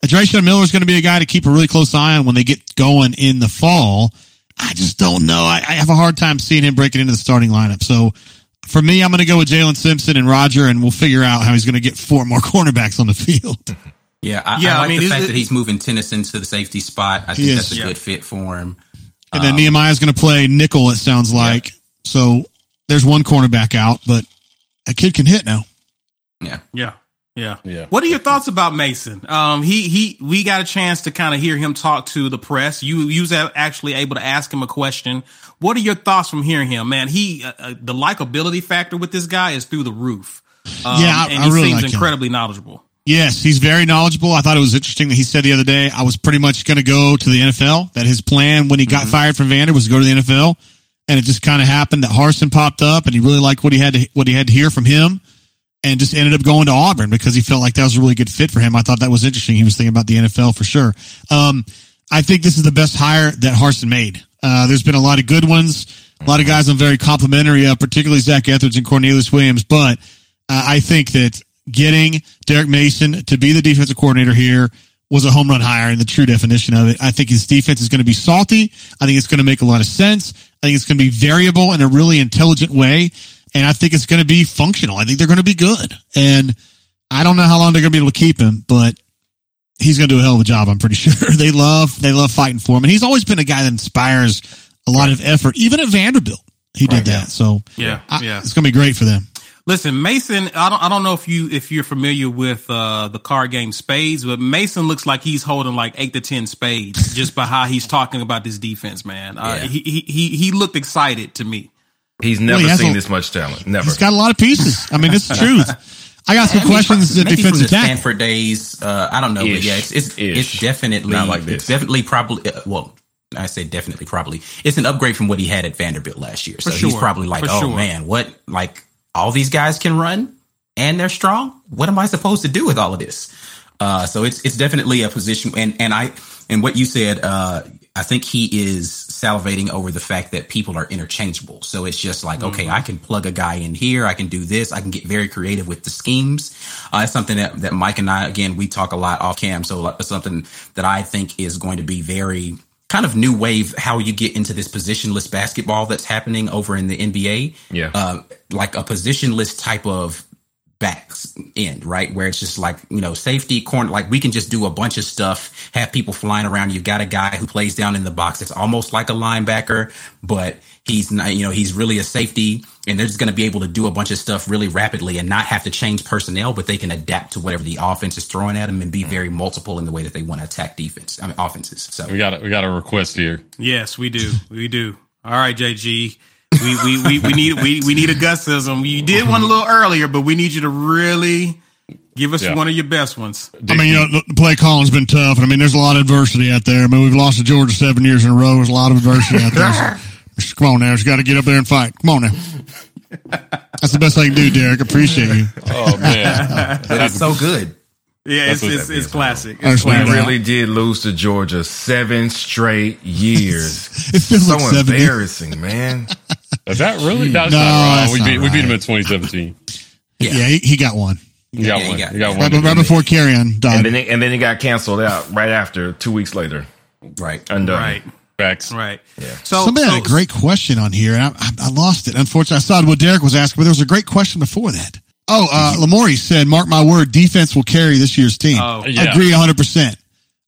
Dreshun Miller is going to be a guy to keep a really close eye on when they get going in the fall. I just don't know. I, I have a hard time seeing him breaking into the starting lineup. So for me, I'm going to go with Jalen Simpson and Roger, and we'll figure out how he's going to get four more (laughs) cornerbacks on the field. (laughs) Yeah, I, Yeah, I I like mean, the fact it- that he's moving Tennyson to the safety spot. I think He that's a Yeah. good fit for him. And then Nehemiah's going to play nickel, it sounds like. So there's one cornerback out, but a kid can hit now. Yeah. Yeah. Yeah. Yeah. What are your thoughts about Mason? Um, he, he, we got a chance to kind of hear him talk to the press. You, you was actually able to ask him a question. What are your thoughts from hearing him, man? He, uh, uh, the likability factor with this guy is through the roof. Um, Yeah, I- and I he really seems like him. incredibly knowledgeable. Yes, he's very knowledgeable. I thought it was interesting that he said the other day I was pretty much going to go to the NFL. That his plan when he got fired from Vander was to go to the NFL, and it just kind of happened that Harsin popped up, and he really liked what he had to what he had to hear from him, and just ended up going to Auburn because he felt like that was a really good fit for him. I thought that was interesting. He was thinking about the NFL for sure. Um, I think this is the best hire that Harsin made. Uh, there's been a lot of good ones, a lot of guys I'm very complimentary of, particularly Zach Etheridge and Cornelius Williams, but uh, I think that getting Derek Mason to be the defensive coordinator here was a home run hire in the true definition of it. I think his defense is going to be salty. I think it's going to make a lot of sense. I think it's going to be variable in a really intelligent way. And I think it's going to be functional. I think they're going to be good. And I don't know how long they're going to be able to keep him, but he's going to do a hell of a job. I'm pretty (laughs) sure they love, they love fighting for him. And he's always been a guy that inspires a lot of effort. Even at Vanderbilt, he did that. So Yeah, I- yeah. it's going to be great for them. Listen, Mason, I don't I don't know if you if you're familiar with uh the card game spades, but Mason looks like he's holding like eight to ten spades just by how he's talking about this defense, man. Uh, Yeah. he, he he he looked excited to me. He's never he seen a- this much talent. Never. He's got a lot of pieces. I mean, it's the truth. I got some Maybe questions from- at maybe from defensive the tackle. Stanford days. Uh, I don't know, but yeah, it's it's, it's definitely Not like this. It's definitely probably uh, well. I say definitely probably. It's an upgrade from what he had at Vanderbilt last year. So he's sure. probably like, For oh sure. man, what like all these guys can run and they're strong. What am I supposed to do with all of this? Uh, so it's it's definitely a position, and and I and what you said, uh, I think he is salivating over the fact that people are interchangeable. So it's just like, okay, I can plug a guy in here, I can do this, I can get very creative with the schemes. Uh, it's something that that Mike and I, again, we talk a lot off cam. So it's something that I think is going to be very kind of new wave how you get into this positionless basketball that's happening over in the NBA. Yeah. Uh, like a positionless type of back end, right? Where it's just like, you know, safety corner, like we can just do a bunch of stuff, have people flying around. You've got a guy who plays down in the box. It's almost like a linebacker, but he's not, you know, he's really a safety and they're just going to be able to do a bunch of stuff really rapidly and not have to change personnel, but they can adapt to whatever the offense is throwing at them and be mm-hmm. very multiple in the way that they want to attack defense, I mean, offenses. So We got a, we got a request here. Yes, we do. We do. All right, JG. We we we, we need we, we need a gutsism. You did one a little earlier, but we need you to really give us Yeah. one of your best ones. I mean, you know, the- the play calling's been tough, and I mean, there's a lot of adversity out there. I mean, we've lost to Georgia seven years in a row. There's a lot of adversity out there. So, (laughs) come on now, you got to get up there and fight. Come on now. That's the best I can do, Derek. Appreciate you. Oh man, (laughs) that's so good. Yeah, it's it's, it's classic. It's We to classic. Really did lose to Georgia seven straight years. (laughs) It feels so like embarrassing, man. Is that really? That's No, not wrong. that's We not beat we beat him in 2017. Yeah, he, he got one You got Yeah, you one. got- You got right, one. right before Carrion died. And then it, and then it got canceled out right after, two weeks later. Right. Undone. Right, Facts. right. So Somebody so, had a great question on here, and I, I, I lost it. Unfortunately, I saw what Derek was asking, but there was a great question before that. Oh, uh, Lamori said, "Mark my word, defense will carry this year's team." Oh. Yeah. Agree, hundred percent.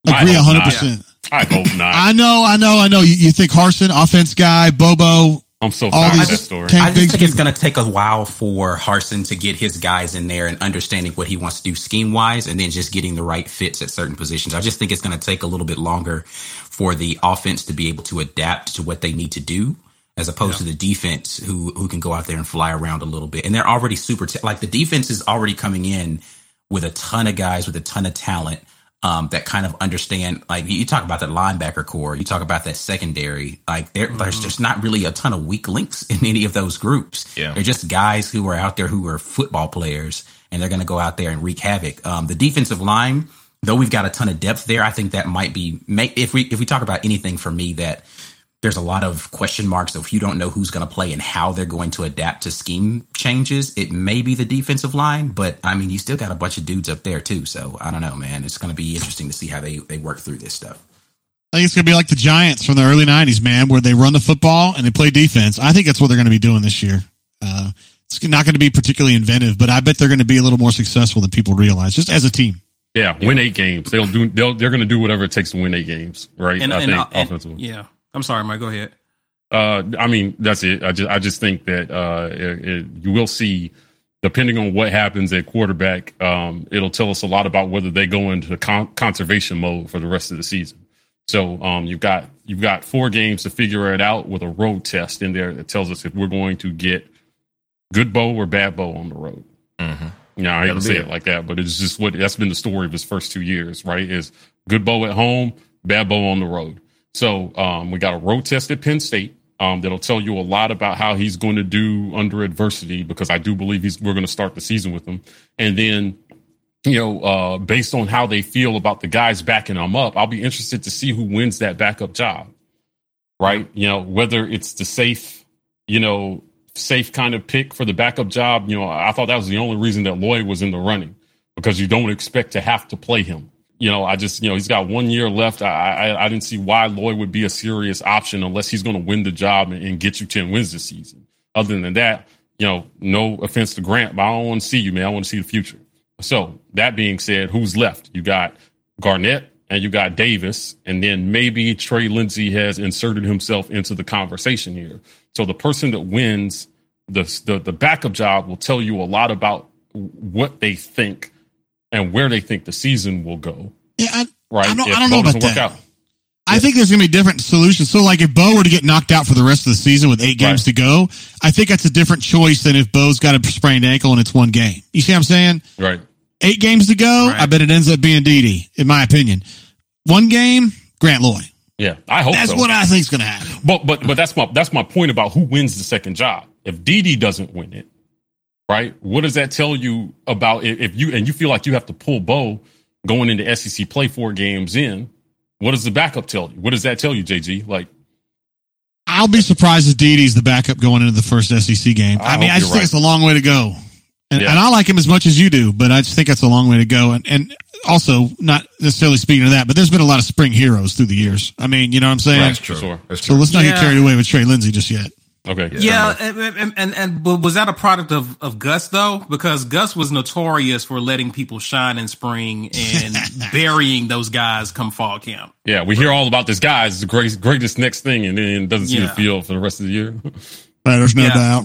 Agree, hope hundred not. percent. I hope not. I know, I know, I know. You, you think Harsin, offense guy, Bobo, I'm so all proud of that story. Tank I just think Bigsby- it's going to take a while for Harsin to get his guys in there and understanding what he wants to do scheme wise, and then just getting the right fits at certain positions. I just think it's going to take a little bit longer for the offense to be able to adapt to what they need to do, as opposed to the defense who who can go out there and fly around a little bit. And they're already super ta- like the defense is already coming in with a ton of guys with a ton of talent um, that kind of understand. Like you talk about that linebacker core, you talk about that secondary. Like there, there's just not really a ton of weak links in any of those groups. Yeah. they're just guys who are out there who are football players, and they're going to go out there and wreak havoc. Um, the defensive line, though, we've got a ton of depth there. I think that might be if we if we talk about anything for me that there's a lot of question marks of if you don't know who's going to play and how they're going to adapt to scheme changes. It may be the defensive line, but I mean, you still got a bunch of dudes up there too. So I don't know, man. It's going to be interesting to see how they, they work through this stuff. I think it's going to be like the Giants from the early '90s, man, where they run the football and they play defense. I think that's what they're going to be doing this year. Uh, it's not going to be particularly inventive, but I bet they're going to be a little more successful than people realize, just as a team. Yeah, win eight games. They'll do. They'll, they're going to do whatever it takes to win eight games, right? and, I and, think and- offensively. yeah. I'm sorry, Mike. Go ahead. Uh, I mean, that's it. I just, I just think that uh, it, it, you will see, depending on what happens at quarterback, um, it'll tell us a lot about whether they go into con- conservation mode for the rest of the season. So um, you've got you've got four games to figure it out with a road test in there that tells us if we're going to get good Bo or bad Bo on the road. Mm-hmm. Yeah, I hate That'll to say it. it like that, but it's just what that's been the story of his first two years, right? Is good Bo at home, bad Bo on the road. So um, we got a road test at Penn State um, that'll tell you a lot about how he's going to do under adversity because I do believe he's we're going to start the season with him, and then you know uh, based on how they feel about the guys backing him up, I'll be interested to see who wins that backup job, right? You know whether it's the safe, you know safe kind of pick for the backup job. You know, I thought that was the only reason that Loy was in the running because you don't expect to have to play him. You know, I just, you know, he's got one year left. I, I, I didn't see why Loy would be a serious option unless he's going to win the job and, and, get you 10 wins this season. Other than that, you know, no offense to Grant, but I don't want to see you, man. I want to see the future. So that being said, who's left? You got Garnett and you got Davis, and then maybe Trey Lindsey has inserted himself into the conversation here. So the person that wins the, the, the backup job will tell you a lot about what they think and where they think the season will go. Yeah, I, right. I don't, I don't know about that. Out. I think there's going to be different solutions. So, like, if Bo were to get knocked out for the rest of the season with eight games right. to go, I think that's a different choice than if Bo's got a sprained ankle and it's one game. You see what I'm saying? Right. Eight games to go, right. I bet it ends up being Dede, in my opinion. One game, Grant Loy. Yeah, I hope that's so. what I think is going to happen. But but but that's my that's my point about who wins the second job. If Dede doesn't win it, right? What does that tell you about if you and you feel like you have to pull Bo going into SEC play four games in? What does the backup tell you? What does that tell you, JG? Like, I'll be surprised if Dede's the backup going into the first SEC game. I, I mean, I just right. think it's a long way to go. And, yeah. and, I like him as much as you do, but I just think that's a long way to go. And, and also, not necessarily speaking of that, but there's been a lot of spring heroes through the years. I mean, you know what I'm saying? That's true. That's true. So let's not yeah. get carried away with Trey Lindsey just yet. Okay. Yeah, and, and, and and was that a product of of Gus though? Because Gus was notorious for letting people shine in spring and (laughs) burying those guys come fall camp. Yeah, we hear all about this guy is the greatest greatest next thing, and then doesn't see yeah. the field for the rest of the year. (laughs) there's no yeah. doubt.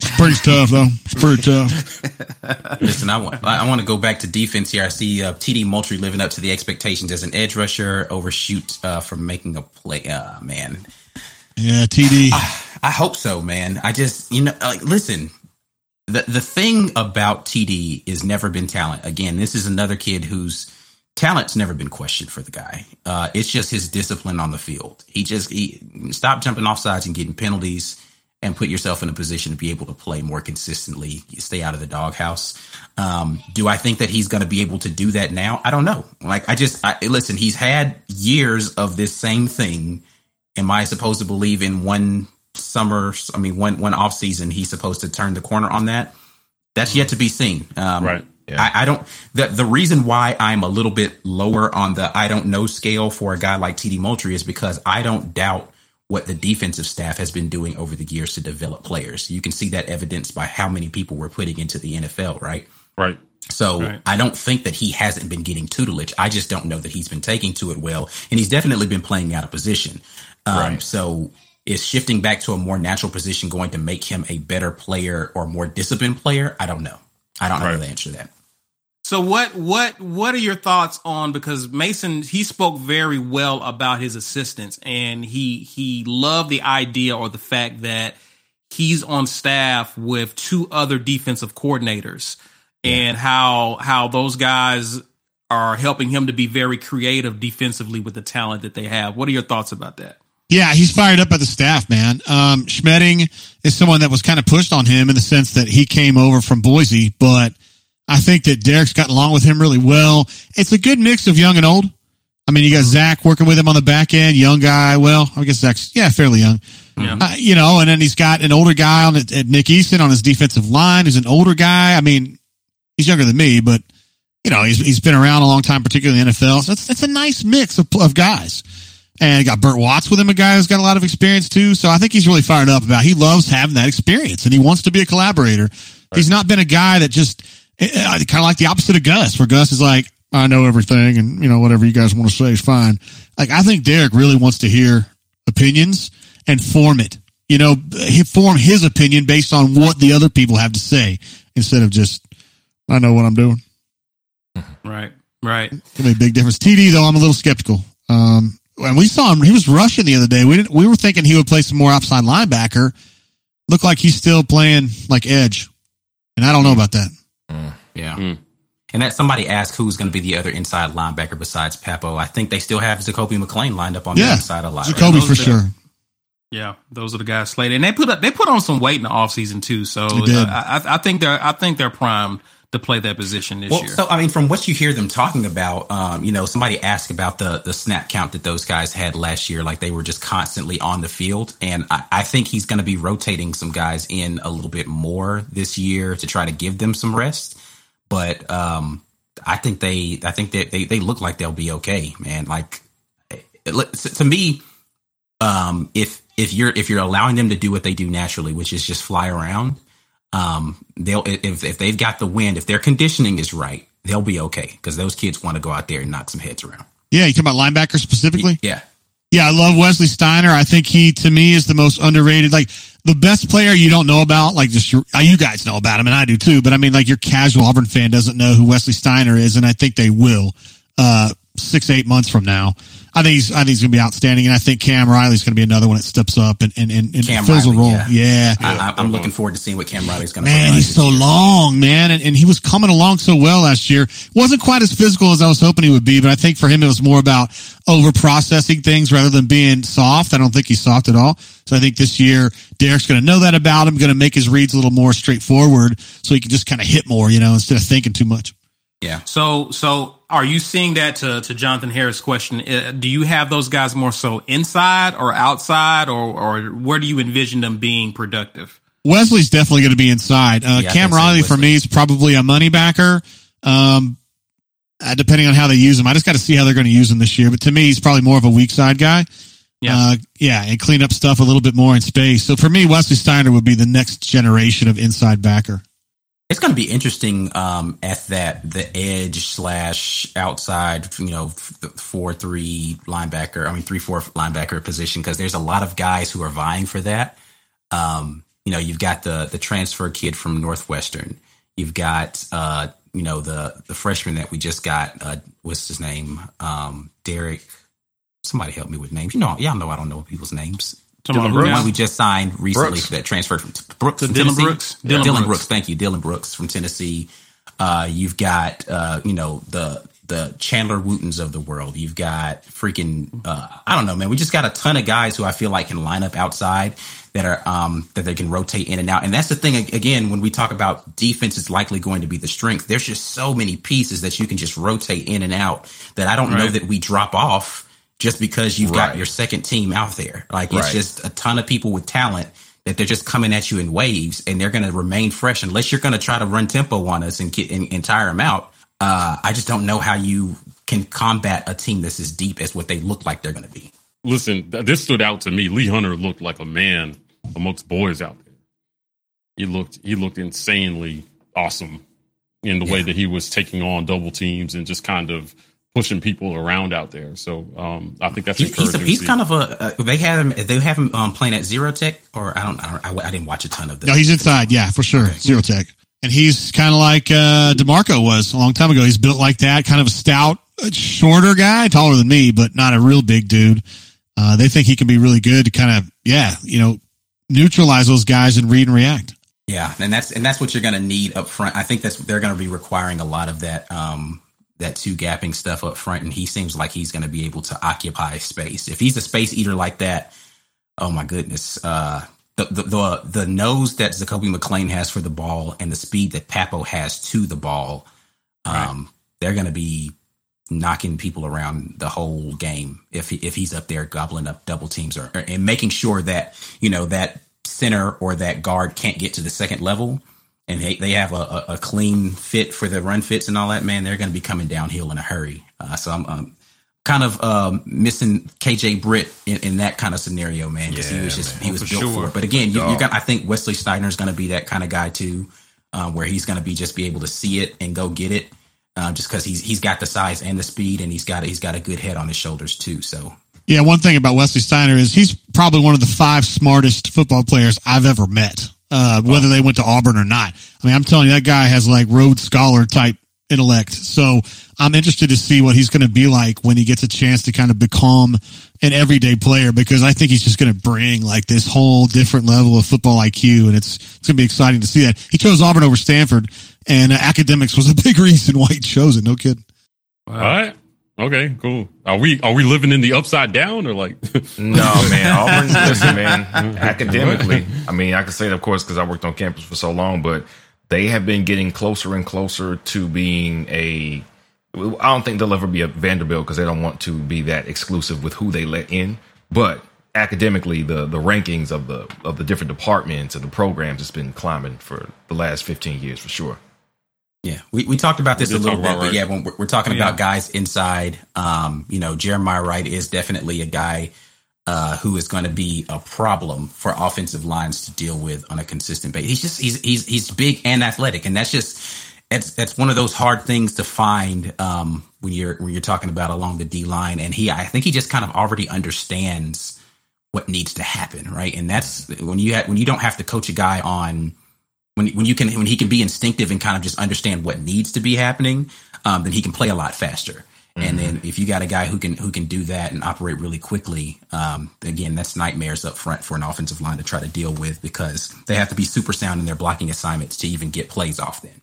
Spring's tough though. It's pretty (laughs) tough. Listen, I want I want to go back to defense here. I see uh, TD Moultrie living up to the expectations as an edge rusher, overshoot uh, from making a play. Uh, man, yeah, TD. I, hope so, man. I just, you know, like, listen, the the thing about TD is never been talent. Again, this is another kid whose talent's never been questioned for the guy. Uh, it's just his discipline on the field. He just he stop jumping off sides and getting penalties and put yourself in a position to be able to play more consistently, stay out of the doghouse. Um, do I think that he's going to be able to do that now? I don't know. Like, I just, I, listen, he's had years of this same thing am I supposed to believe in one summer? I mean, one one off season, he's supposed to turn the corner on that. That's yet to be seen. Um, right. Yeah. I, I, don't. The the reason why I'm a little bit lower on the I don't know scale for a guy like TD Moultrie is because I don't doubt what the defensive staff has been doing over the years to develop players. You can see that evidenced by how many people we're putting into the NFL. Right. Right. So right. I don't think that he hasn't been getting tutelage. I just don't know that he's been taking to it well, and he's definitely been playing out of position. Um, right. So is shifting back to a more natural position going to make him a better player or more disciplined player? I don't know. I don't right. know the answer to that. So what what what are your thoughts on because Mason he spoke very well about his assistants and he he loved the idea or the fact that he's on staff with two other defensive coordinators yeah. and how how those guys are helping him to be very creative defensively with the talent that they have. What are your thoughts about that? Yeah, he's fired up by the staff, man. Um, Schmedding is someone that was kind of pushed on him in the sense that he came over from Boise, but I think that Derek's gotten along with him really well. It's a good mix of young and old. I mean, you got Zach working with him on the back end, young guy. Well, I guess Zach's, yeah, fairly young. Yeah. Uh, you know, and then he's got an older guy on it, Nick Eason on his defensive line who's an older guy. I mean, he's younger than me, but you know, he's, he's been around a long time, particularly in the NFL. So it's, it's a nice mix of, of guys. And got Bert Watts with him, a guy who's got a lot of experience too. So I think he's really fired up about. It. He loves having that experience, and he wants to be a collaborator. Right. He's not been a guy that just uh, kind of like the opposite of Gus, where Gus is like, "I know everything, and you know whatever you guys want to say is fine." Like I think Derek really wants to hear opinions and form it. You know, form his opinion based on what the other people have to say instead of just, "I know what I'm doing." Right. Right. It's a big difference. TD though, I'm a little skeptical. Um, and we saw him. He was rushing the other day. We didn't, we were thinking he would play some more outside linebacker. Looked like he's still playing like edge, and I don't know about that. Mm, yeah. Mm. And that somebody asked who's going to be the other inside linebacker besides Pappoe. I think they still have Zakoby McClain lined up on yeah, the inside of line. Zakoby for sure. Yeah, those are the guys slated, and they put up, they put on some weight in the offseason too. So I, I, think they're I think they're primed to play that position this well, year. So, I mean, from what you hear them talking about, um, you know, somebody asked about the the snap count that those guys had last year, like they were just constantly on the field, and I, I think he's going to be rotating some guys in a little bit more this year to try to give them some rest. But um, I think they, I think that they, they look like they'll be okay, man. Like it, to me, um, if if you're if you're allowing them to do what they do naturally, which is just fly around, um, they'll if if they've got the wind, if their conditioning is right, they'll be okay because those kids want to go out there and knock some heads around. Yeah, you talking about linebacker specifically? Yeah. Yeah, I love Wesley Steiner. I think he, to me, is the most underrated. Like the best player you don't know about, like just your, you guys know about him, and I do too. But I mean, like your casual Auburn fan doesn't know who Wesley Steiner is, and I think they will. Uh, six eight months from now. I think he's I think he's going to be outstanding, and I think Cam Riley's going to be another one that steps up and and, and, and fills Riley, a role. Yeah, yeah. I, am looking forward to seeing what Cam Riley's going to. Do. Man, he's so year. long, man, and, and he was coming along so well last year. wasn't quite as physical as I was hoping he would be, but I think for him it was more about over processing things rather than being soft. I don't think he's soft at all. So I think this year Derek's going to know that about him, going to make his reads a little more straightforward, so he can just kind of hit more, you know, instead of thinking too much. Yeah. So, so are you seeing that to, to Jonathan Harris' question? Uh, do you have those guys more so inside or outside, or, or where do you envision them being productive? Wesley's definitely going to be inside. Uh, yeah, Cam Riley for me is probably a money backer. Um, uh, depending on how they use him, I just got to see how they're going to use him this year. But to me, he's probably more of a weak side guy. Yeah. Uh, yeah, and clean up stuff a little bit more in space. So for me, Wesley Steiner would be the next generation of inside backer. It's going to be interesting um, at that the edge slash outside, you know, four three linebacker. I mean, three four linebacker position because there's a lot of guys who are vying for that. Um, you know, you've got the the transfer kid from Northwestern. You've got uh, you know the the freshman that we just got. Uh, what's his name? Um, Derek. Somebody help me with names. You know, y'all know I don't know people's names. Dylan Brooks. One we just signed recently Brooks. that transferred from Brooks. From Dylan Brooks. Dylan, Dylan Brooks. Brooks. Thank you, Dylan Brooks from Tennessee. Uh, you've got uh, you know the the Chandler Wootens of the world. You've got freaking uh, I don't know, man. We just got a ton of guys who I feel like can line up outside that are um, that they can rotate in and out. And that's the thing again when we talk about defense is likely going to be the strength. There's just so many pieces that you can just rotate in and out that I don't right. know that we drop off just because you've right. got your second team out there. Like it's right. just a ton of people with talent that they're just coming at you in waves and they're going to remain fresh unless you're going to try to run tempo on us and, get, and, and tire them out. Uh, I just don't know how you can combat a team that's as deep as what they look like they're going to be. Listen, this stood out to me. Lee Hunter looked like a man amongst boys out there. He looked he looked insanely awesome in the yeah. way that he was taking on double teams and just kind of pushing people around out there. So um, I think that's he's, encouraging. He's, he's kind of a uh, they have him they have him um, playing at Zero Tech or I don't I, don't, I, I didn't watch a ton of this. No, he's inside. Yeah, for sure. Okay. Zero Tech, and he's kind of like uh, Demarco was a long time ago. He's built like that, kind of a stout, uh, shorter guy, taller than me, but not a real big dude. Uh, they think he can be really good to kind of yeah, you know, neutralize those guys and read and react. Yeah, and that's and that's what you're going to need up front. I think that's they're going to be requiring a lot of that. Um, that two gapping stuff up front, and he seems like he's going to be able to occupy space. If he's a space eater like that, oh my goodness, uh, the, the the the nose that Zakoby McClain has for the ball and the speed that Pappoe has to the ball, um, right. they're going to be knocking people around the whole game if he, if he's up there gobbling up double teams or, or and making sure that you know that center or that guard can't get to the second level and they, they have a, a, clean fit for the run fits and all that, man, they're going to be coming downhill in a hurry. Uh, so I'm um, kind of um, missing KJ Britt in, in, that kind of scenario, man, because yeah, he was just man. he was built sure. for it. But again, you, you got I think Wesley Steiner is going to be that kind of guy too, um, where he's going to be just be able to see it and go get it, uh, just because he's he's got the size and the speed, and he's got he's got a good head on his shoulders too. So. Yeah, one thing about Wesley Steiner is he's probably one of the five smartest football players I've ever met uh, whether they went to Auburn or not. I mean, I'm telling you, that guy has like Rhodes Scholar type intellect. So I'm interested to see what he's going to be like when he gets a chance to kind of become an everyday player because I think he's just going to bring like this whole different level of football IQ and it's, it's going to be exciting to see that. He chose Auburn over Stanford and uh, academics was a big (laughs) reason why he chose it. No kidding. Wow. All right. Okay, cool. Are we are we living in the upside down or like? (laughs) no, man. Auburn's (laughs) listen, man. Academically, I mean, I can say that of course because I worked on campus for so long, but they have been getting closer and closer to being a. I don't think they'll ever be a Vanderbilt because they don't want to be that exclusive with who they let in. But academically, the the rankings of the of the different departments and the programs has been climbing for the last fifteen years for sure. Yeah, we, we talked about this a little bit, but yeah, when we're, we're talking about guys inside, um, you know, Jeremiah Wright is definitely a guy uh, who is going to be a problem for offensive lines to deal with on a consistent basis. He's just he's he's he's big and athletic, and that's just that's that's one of those hard things to find um, when you're when you're talking about along the D line. And he, I think he just kind of already understands what needs to happen, right? And that's when you ha- when you don't have to coach a guy on when when you can when he can be instinctive and kind of just understand what needs to be happening, um, then he can play a lot faster. And then if you got a guy who can who can do that and operate really quickly, um, again, that's nightmares up front for an offensive line to try to deal with because they have to be super sound in their blocking assignments to even get plays off. Then,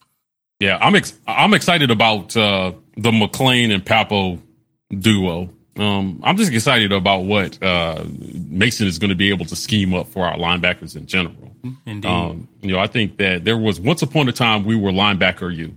Yeah, I'm ex- I'm excited about uh, the McClain and Pappoe duo. Um, I'm just excited about what uh, Mason is going to be able to scheme up for our linebackers in general. Indeed. Um, you know, I think that there was once upon a time we were linebacker you,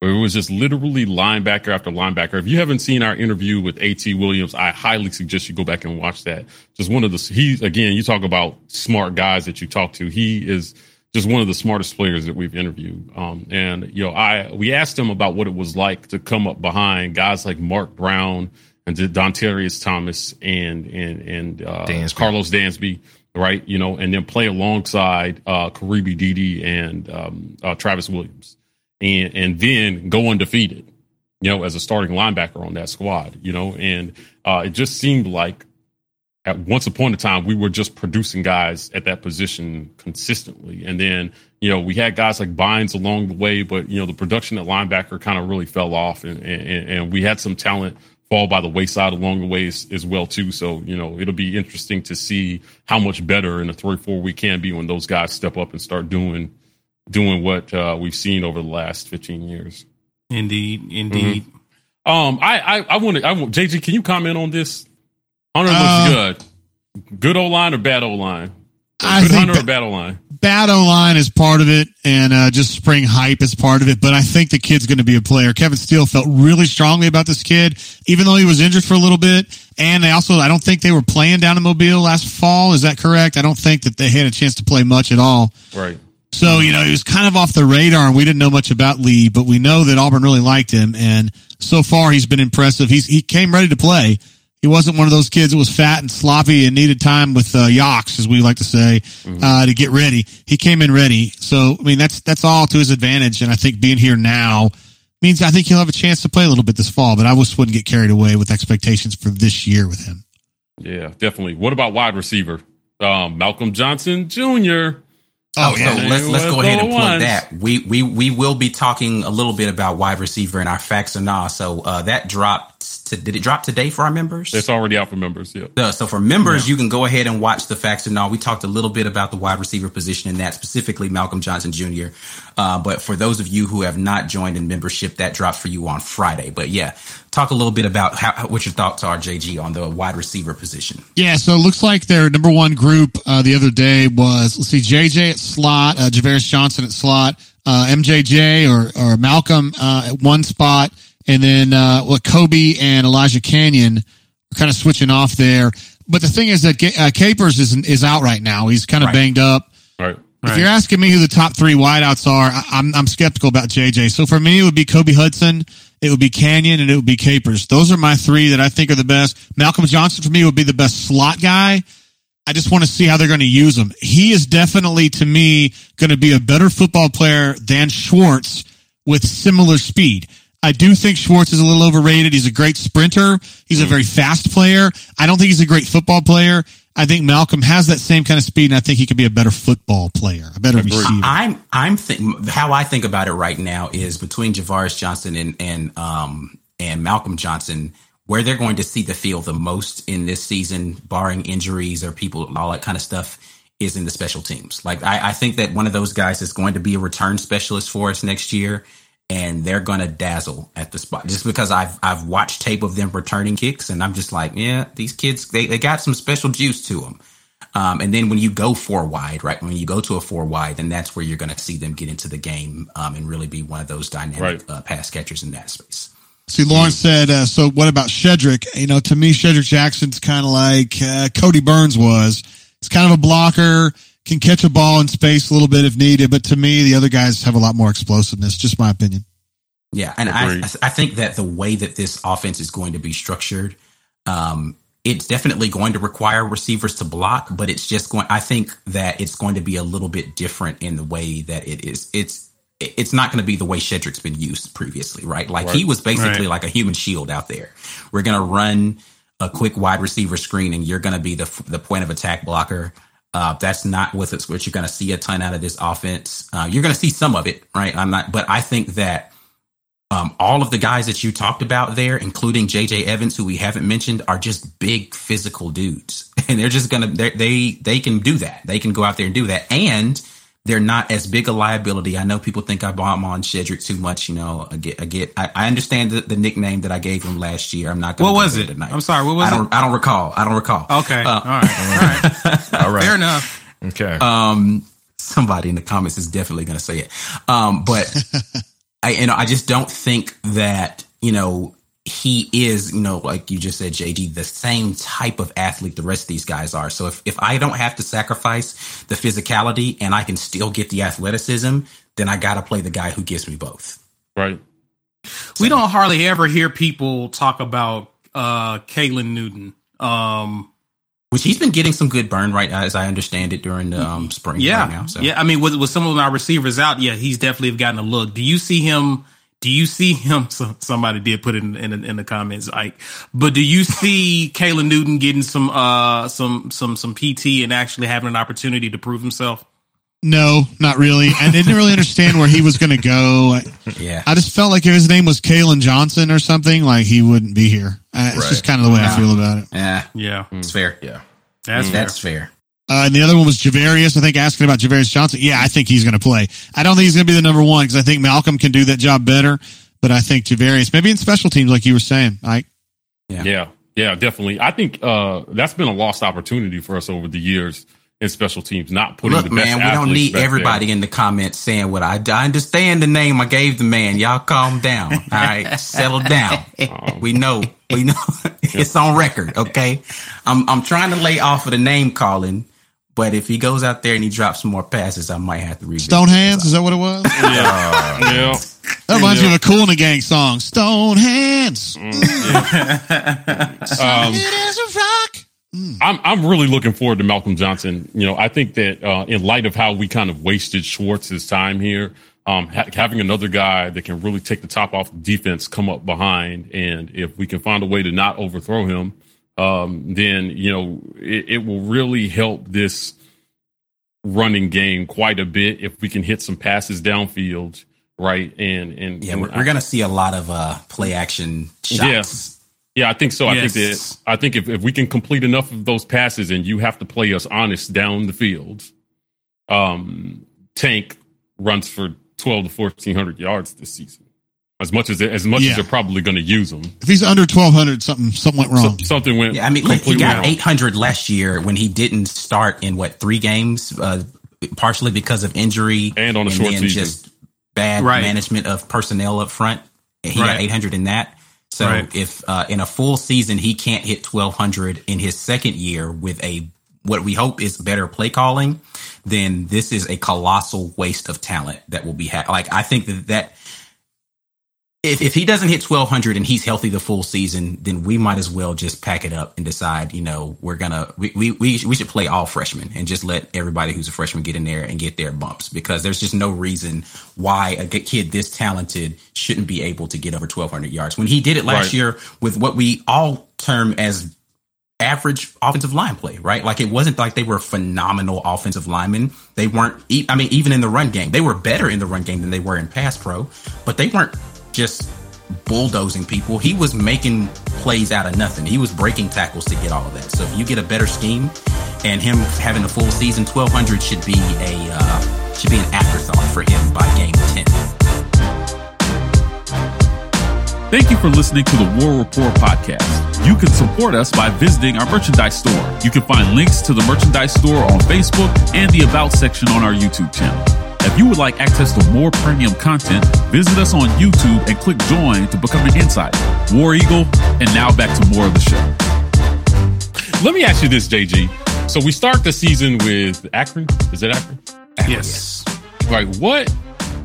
where it was just literally linebacker after linebacker. If you haven't seen our interview with At Williams, I highly suggest you go back and watch that. Just one of the he again, you talk about smart guys that you talk to. He is just one of the smartest players that we've interviewed. Um, and you know, I we asked him about what it was like to come up behind guys like Mark Brown and Dontarius Thomas and and and uh, Dansby. Karlos Dansby, right? You know, and then play alongside uh, Karibi and um, uh, Travis Williams, and and then go undefeated, you know, as a starting linebacker on that squad, you know, and uh, it just seemed like at once upon a time we were just producing guys at that position consistently, and then you know we had guys like Bynes along the way, but you know the production at linebacker kind of really fell off, and, and and we had some talent fall by the wayside along the way as, as well too. So you know it'll be interesting to see how much better in a three four we can be when those guys step up and start doing doing what uh, we've seen over the last fifteen years. indeed. Indeed. Um, I I, I want to. I want JJ. Can you comment on this? Hunter Uh, looks good. Good O line or bad O line? I Good think Hunter ba- or bad O line? Bad O line is part of it, and uh, just spring hype is part of it. But I think the kid's going to be a player. Kevin Steele felt really strongly about this kid, even though he was injured for a little bit. And they also, I don't think they were playing down in Mobile last fall. Is that correct? I don't think that they had a chance to play much at all. Right. So, you know, he was kind of off the radar and we didn't know much about Lee, but we know that Auburn really liked him. And so far he's been impressive. He's, he came ready to play. He wasn't one of those kids that was fat and sloppy and needed time with, uh, Yox, as we like to say, uh, to get ready. He came in ready. So, I mean, that's, that's all to his advantage. And I think being here now means I think he'll have a chance to play a little bit this fall, but I just wouldn't get carried away with expectations for this year with him. Yeah, definitely. What about wide receiver? Um, Malcolm Johnson Jr. Oh, yeah. so let's let's Let's go ahead and go plug once. that. We we we will be talking a little bit about wide receiver in our facts or nah. So uh, that dropped. To, did it drop today for our members? It's already out for members. Yeah. Uh, so for members, you can go ahead and watch the facts and all. We talked a little bit about the wide receiver position in that, specifically Malcolm Johnson Jr. Uh, but for those of you who have not joined in membership, that drops for you on Friday. But yeah, talk a little bit about how, how- what your thoughts are, JG, on the wide receiver position. Yeah, so it looks like their number one group uh, the other day was let's see, JJ at slot, uh, Javarius Johnson at slot, uh, MJJ or or Malcolm uh, at one spot, and then uh, what Kobe and Elijah Canion are kind of switching off there. But the thing is that Ga- uh, Capers is is out right now. He's kind of Right. banged up. All right. If you're asking me who the top three wideouts are, I, I'm I'm skeptical about JJ. So for me, it would be Kobe Hudson, it would be Canion, and it would be Capers. Those are my three that I think are the best. Malcolm Johnson for me would be the best slot guy. I just want to see how they're going to use him. He is definitely to me going to be a better football player than Schwartz with similar speed. I do think Schwartz is a little overrated. He's a great sprinter. He's a very fast player. I don't think he's a great football player. I think Malcolm has that same kind of speed, and I think he could be a better football player, a better Agreed. receiver. I'm I'm think how I think about it right now is between Javaris Johnson and and um and Malcolm Johnson, where they're going to see the field the most in this season, barring injuries or people all that kind of stuff, is in the special teams. Like I, I think that one of those guys is going to be a return specialist for us next year. And they're gonna dazzle at the spot just because I've I've watched tape of them returning kicks and I'm just like, yeah, these kids they, they got some special juice to them. Um, and then when you go four wide, right? When you go to a four wide, then that's where you're going to see them get into the game um, and really be one of those dynamic Right. uh, pass catchers in that space. See, Lawrence said, uh, so what about Shedrick? You know, to me, Shedrick Jackson's kind of like uh, Cody Burns was. It's kind of a blocker, can catch a ball in space a little bit if needed. But to me, the other guys have a lot more explosiveness. Just my opinion. Yeah, and I, I think that the way that this offense is going to be structured, um, it's definitely going to require receivers to block, but it's just going. I think that it's going to be a little bit different in the way that it is. It's it's not going to be the way Shedrick's been used previously, right? Like right. he was basically right. like a human shield out there. We're going to run a quick wide receiver screen, and you're going to be the the point of attack blocker. Uh, that's not what, what you're going to see a ton out of this offense. Uh, you're going to see some of it, right? I'm not, but I think that um, all of the guys that you talked about there, including JJ Evans, who we haven't mentioned, are just big physical dudes, (laughs) and they're just gonna they they can do that. They can go out there and do that, and they're not as big a liability. I know people think I bomb on Shedrick too much. You know, I get I get I, I understand the, the, nickname that I gave him last year. I'm not. Gonna what was it? Tonight. I'm sorry. What was I don't, it? I don't recall. I don't recall. Okay. Uh, all right. All right. (laughs) all right. Fair enough. Okay. Um, somebody in the comments is definitely going to say it. Um, but. (laughs) I, you know, I just don't think that, you know, he is, you know, like you just said, JG, the same type of athlete the rest of these guys are. So if, if I don't have to sacrifice the physicality and I can still get the athleticism, then I got to play the guy who gives me both. Right. We don't hardly ever hear people talk about uh Caylin Newton. Um which he's been getting some good burn right as I understand it during the um, spring. Yeah, right now, so. yeah. I mean, with with some of our receivers out, yeah, he's definitely gotten a look. Do you see him? Do you see him? (laughs) So somebody did put it in, in, in the comments, Ike. But do you see (laughs) Caylin Newton getting some uh some some some PT and actually having an opportunity to prove himself? No, not really. I didn't really understand where he was going to go. (laughs) Yeah, I just felt like if his name was Kalen Johnson or something, like he wouldn't be here. Uh, it's just kind of the way yeah. I feel about it. Yeah, yeah, it's fair. Yeah, that's mm. fair. that's fair. Uh, and the other one was Javarius. I think asking about Javarius Johnson. Yeah, I think he's going to play. I don't think he's going to be the number one because I think Malcolm can do that job better. But I think Javarius, maybe in special teams, like you were saying, Ike. Yeah, yeah, yeah definitely. I think uh, that's been a lost opportunity for us over the years in special teams, not putting Look, the best man, we don't need everybody there. in the comments saying what I, I understand the name I gave the man. Y'all calm down. All right. (laughs) Settle down. Um, we know, we know (laughs) it's on record. Okay. I'm, I'm trying to lay off of the name calling, but if he goes out there and he drops some more passes, I might have to read. Stone hands. Is that what it was? (laughs) yeah. yeah. That reminds yeah. me of a Kool and the Gang song. Stone hands. Mm, yeah. (laughs) um, it is a rock. Mm. I'm I'm really looking forward to Malcolm Johnson. You know, I think that uh, in light of how we kind of wasted Schwartz's time here, um, ha- having another guy that can really take the top off the defense, come up behind, and if we can find a way to not overthrow him, um, then you know it, it will really help this running game quite a bit if we can hit some passes downfield, right? And and yeah, we're, we're going to see a lot of uh, play action shots. Yeah yeah, I think so. Yes. I think that I think if, if we can complete enough of those passes and you have to play us honest down the field, um, Tank runs for twelve to fourteen hundred yards this season. As much as as much yeah. as they're probably going to use them. If he's under twelve hundred, something something went wrong. So, something went. Yeah, I mean, he got eight hundred last year when he didn't start in what three games, uh, partially because of injury and on a short season. just bad right. management of personnel up front. He right. got eight hundred in that. So right. if uh, in a full season he can't hit 1200 in his second year with a what we hope is better play calling, then this is a colossal waste of talent that will be ha- like I think that that if, if he doesn't hit 1200 and he's healthy the full season, then we might as well just pack it up and decide, you know, we're gonna, we, we, we, we should play all freshmen and just let everybody who's a freshman get in there and get their bumps because there's just no reason why a kid this talented shouldn't be able to get over 1200 yards. When he did it last right. year with what we all term as average offensive line play, right? Like it wasn't like they were phenomenal offensive linemen. They weren't, I mean, even in the run game, they were better in the run game than they were in pass pro, but they weren't just bulldozing people. He was making plays out of nothing. He was breaking tackles to get all of that. So if you get a better scheme, and him having a full season, twelve hundred should be a uh, should be an afterthought for him by game ten. Thank you for listening to the War Report podcast. You can support us by visiting our merchandise store. You can find links to the merchandise store on Facebook and the About section on our YouTube channel. If you would like access to more premium content, visit us on YouTube and click join to become an insider. War Eagle, and now back to more of the show. Let me ask you this, JG. So we start the season with Akron. Is it Akron? Yes. Like, what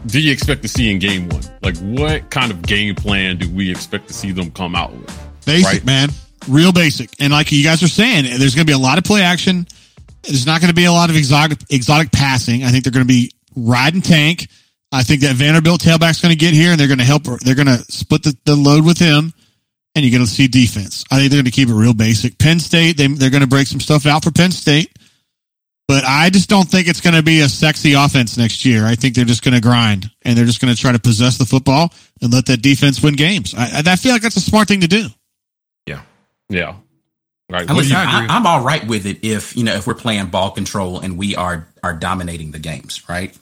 do you expect to see in game one? Like, what kind of game plan do we expect to see them come out with? Basic, Right. man. Real basic. And like you guys are saying, there's going to be a lot of play action. There's not going to be a lot of exotic, exotic passing. I think they're going to be riding tank. I think that Vanderbilt tailback's going to get here and they're going to help. They're going to split the, the load with him and you're going to see defense. I think they're going to keep it real basic. Penn State, they, they're going to break some stuff out for Penn State, but I just don't think it's going to be a sexy offense next year. I think they're just going to grind and they're just going to try to possess the football and let that defense win games. I, I feel like that's a smart thing to do. Yeah. Yeah. Right. And listen, I, I'm all right with it if you know if we're playing ball control and we are are dominating the games, right?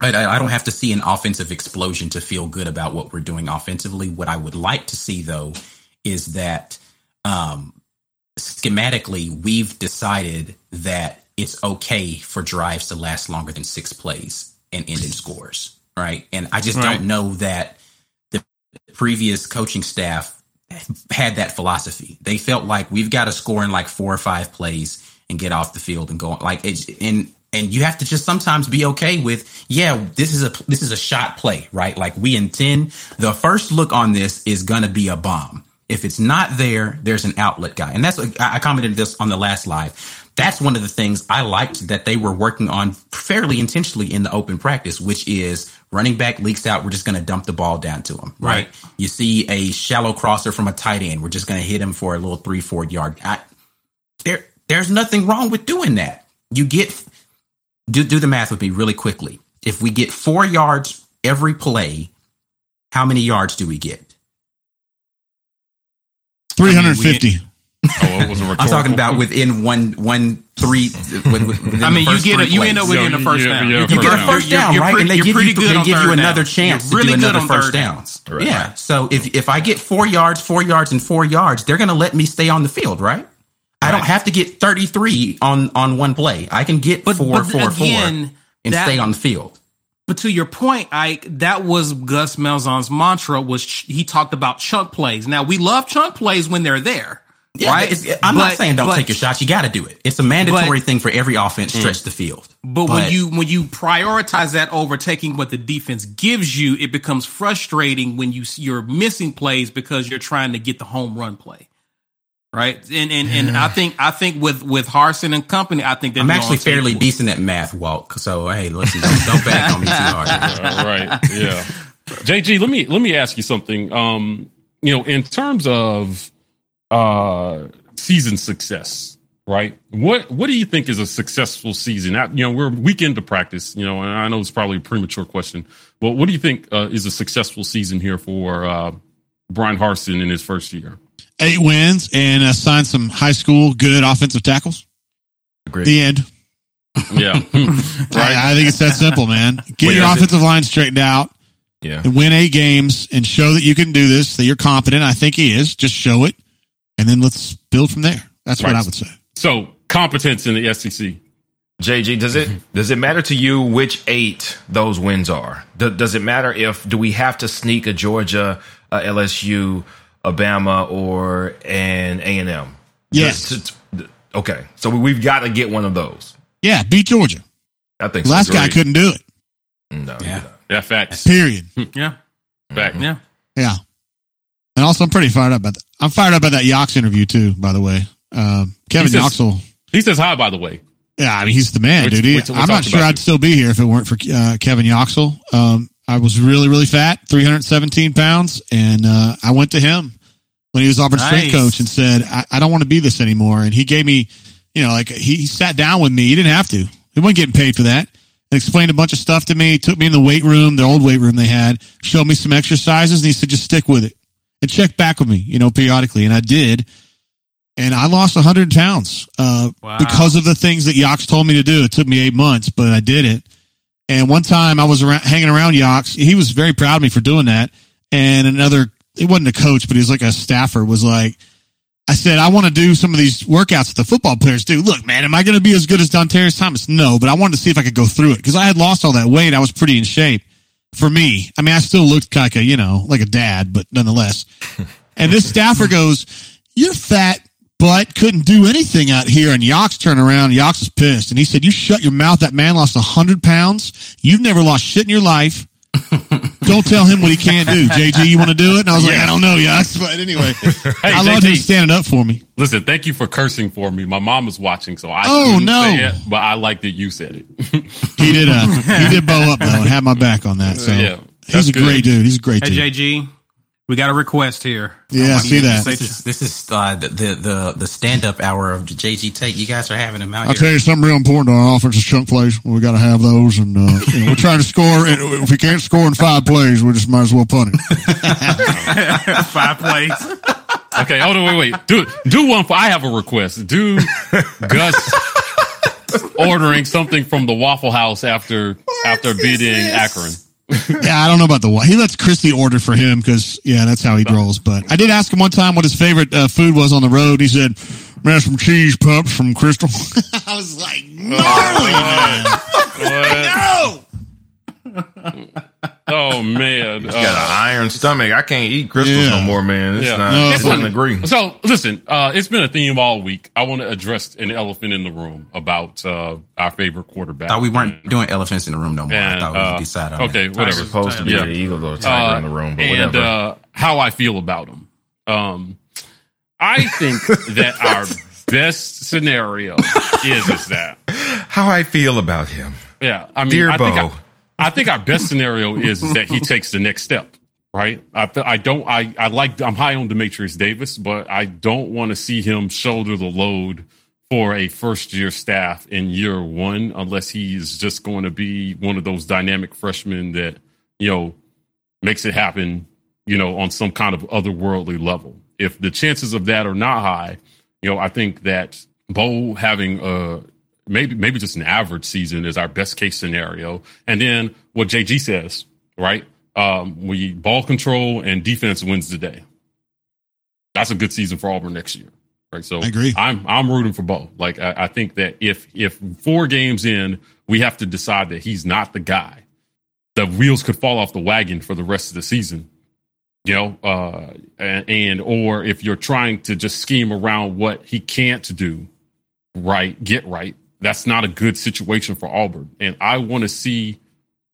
But I, I don't have to see an offensive explosion to feel good about what we're doing offensively. What I would like to see though is that um, schematically we've decided that it's okay for drives to last longer than six plays and end in scores, right? And I just Right. don't know that the previous coaching staff had that philosophy. They felt like we've got to score in like four or five plays and get off the field and go like it's and and you have to just sometimes be okay with yeah this is a this is a shot play right? Like we intend the first look on this is gonna be a bomb. If it's not there there's an outlet guy. And that's I I commented this on the last live. That's one of the things I liked that they were working on fairly intentionally in the open practice which is running back leaks out. We're just gonna dump the ball down to him right, Right. you see a shallow crosser from a tight end. We're just gonna hit him for a little three four yard. I, there there's nothing wrong with doing that. You get do do the math with me really quickly. If we get four yards every play, how many yards do we get? 350. Oh, it was a (laughs) I'm talking about within one one three. (laughs) Within, within I mean, you get a, you plays. end up within Yeah, getting a first yeah, down. yeah, You You get a First first you're- down, you're right? pretty- and they give you, they give you another down. chance You're really to do good another first third down. downs. Right. Yeah. So if if I get four yards, four yards, and four yards, they're going to let me stay on the field, right? I don't have to get 33 on on one play. I can get But- four, but four, four, and that- stay on the field. But to your point, Ike, that was Gus Malzahn's mantra. Was ch- he talked about chunk plays? Now we love chunk plays when they're there, Yeah, right? it's- I'm not saying don't but- take your shots. You got to do it. It's a mandatory But- thing for every offense. Stretch mm. the field. But, when you when you prioritize that over taking what the defense gives you, it becomes frustrating when you you're missing plays because you're trying to get the home run play, right? And and, and I think I think with with Harsin and company, I think they're I'm actually on tape. fairly decent at math, Walt. So hey, listen, don't, don't back on me too hard. (laughs) Uh, right. Yeah. JG, let me let me ask you something. Um, you know, in terms of uh season success, right? What what do you think is a successful season? Now, you know, we're week into practice, you know, and I know it's probably a premature question, but what do you think uh, is a successful season here for uh Bryan Harsin in his first year? Eight wins and uh, signed some high school good offensive tackles. Agreed. The end. Yeah. (laughs) I, I think it's that simple, man. Get Wait, your is it- offensive line straightened out Yeah. and win eight games and show that you can do this, that you're competent. I think he is. Just show it. And then let's build from there. That's what Right. I would say. so competence in the SEC. JG, does it does it matter to you which eight those wins are? Do, does it matter if do we have to sneak a Georgia, a LSU, a Bama, or an A and M? Yes. Okay, so we've got to get one of those. Yeah, beat Georgia. I think Last so. guy couldn't do it. No. Yeah. Yeah, facts. Period. Yeah, Fact. yeah. Yeah. And also, I'm pretty fired up about that. I'm fired up about that Yox interview too. By the way, um, Kevin He says- Yoxall. He says hi, by the way. Yeah, I mean he's the man, Wait- dude. He- wait till we I'm not sure I'd you. still be here if it weren't for uh, Kevin Yoxall. Um, I was really, really fat, 317 pounds, and uh, I went to him when he was Auburn strength coach and said, I, "I don't want to be this anymore." And he gave me, you know, like he, he sat down with me. He didn't have to. He wasn't getting paid for that. And explained a bunch of stuff to me. Took me in the weight room, the old weight room they had. Showed me some exercises, and he said, "Just stick with it and check back with me, you know, periodically." And I did. And I lost 100 pounds uh, Wow. because of the things that Yox told me to do. It took me eight months, but I did it. And one time I was around, hanging around Yox. He was very proud of me for doing that. And another, it wasn't a coach, but he was like a staffer, was like, I said, I want to do some of these workouts that the football players do. Look, man, am I going to be as good as Dontarius Thomas? No, but I wanted to see if I could go through it because I had lost all that weight. I was pretty in shape for me. I mean, I still looked like a, you know, like a dad, but nonetheless. And this staffer goes, you're fat, but couldn't do anything out here. And Yox turned around. Yox was pissed, and he said, "You shut your mouth. That man lost hundred pounds. You've never lost shit in your life." (laughs) don't tell him what he can't do. (laughs) JG, you want to do it? And I was like, I don't know, Yox. But anyway, (laughs) I love him standing up for me. Listen, thank you for cursing for me. My mom was watching, so I Oh, couldn't no. say it, but I like that you said it. He did. Uh, he did bow up though, and had my back on that. So Yeah, he's a good. great dude. He's a great Hey, dude. JG, we got a request here. Yeah, I see that. This is this is uh, the the the, the stand up hour of JG Tate. You guys are having them out I'll here. tell you something real important on our offensive chunk plays. We got to have those, and uh, you know, we're trying to score. And if we can't score in five plays, we just might as well punt it. (laughs) Five plays. okay, hold on, wait, wait. Do do one for. I have a request. Do Gus ordering something from the Waffle House after after beating Akron. (laughs) Yeah, I don't know about the one. He lets Kristi order for him because yeah, that's how he rolls. But I did ask him one time what his favorite uh, food was on the road. He said, "Man, some cheese pups from Krystal." (laughs) I was like, gnarly, man. (laughs) Oh man. Got an iron stomach. I can't eat Krystals Yeah. no more, man. It's Yeah. not. No. I wouldn't agree. So listen, uh, it's been a theme all week. I want to address an elephant in the room about uh, our favorite quarterback. thought we weren't doing elephants in the room no more. I thought we uh, decide on okay, that. whatever. It's supposed to be Yeah. the eagle or tiger Uh, in the room, but and whatever. uh, how I feel about him. Um, I think (laughs) that our best scenario is is that How I feel about him. yeah. I mean, Dear I think, Bo. I, I think our best scenario is that he takes the next step. Right. I, I don't, I, I like, I'm high on Dematrius Davis, but I don't want to see him shoulder the load for a first year staff in year one, unless he's just going to be one of those dynamic freshmen that, you know, makes it happen, you know, on some kind of otherworldly level. If the chances of that are not high, you know, I think that Bo having a maybe maybe just an average season is our best case scenario. And then what JG says, right? Um, we ball control and defense wins the day. That's a good season for Auburn next year. Right. So I agree. I'm I'm rooting for Bo. Like I, I think that if if four games in, we have to decide that he's not the guy the wheels could fall off the wagon for the rest of the season. You know, uh, and, and or if you're trying to just scheme around what he can't do, right, get right, that's not a good situation for Auburn. And I want to see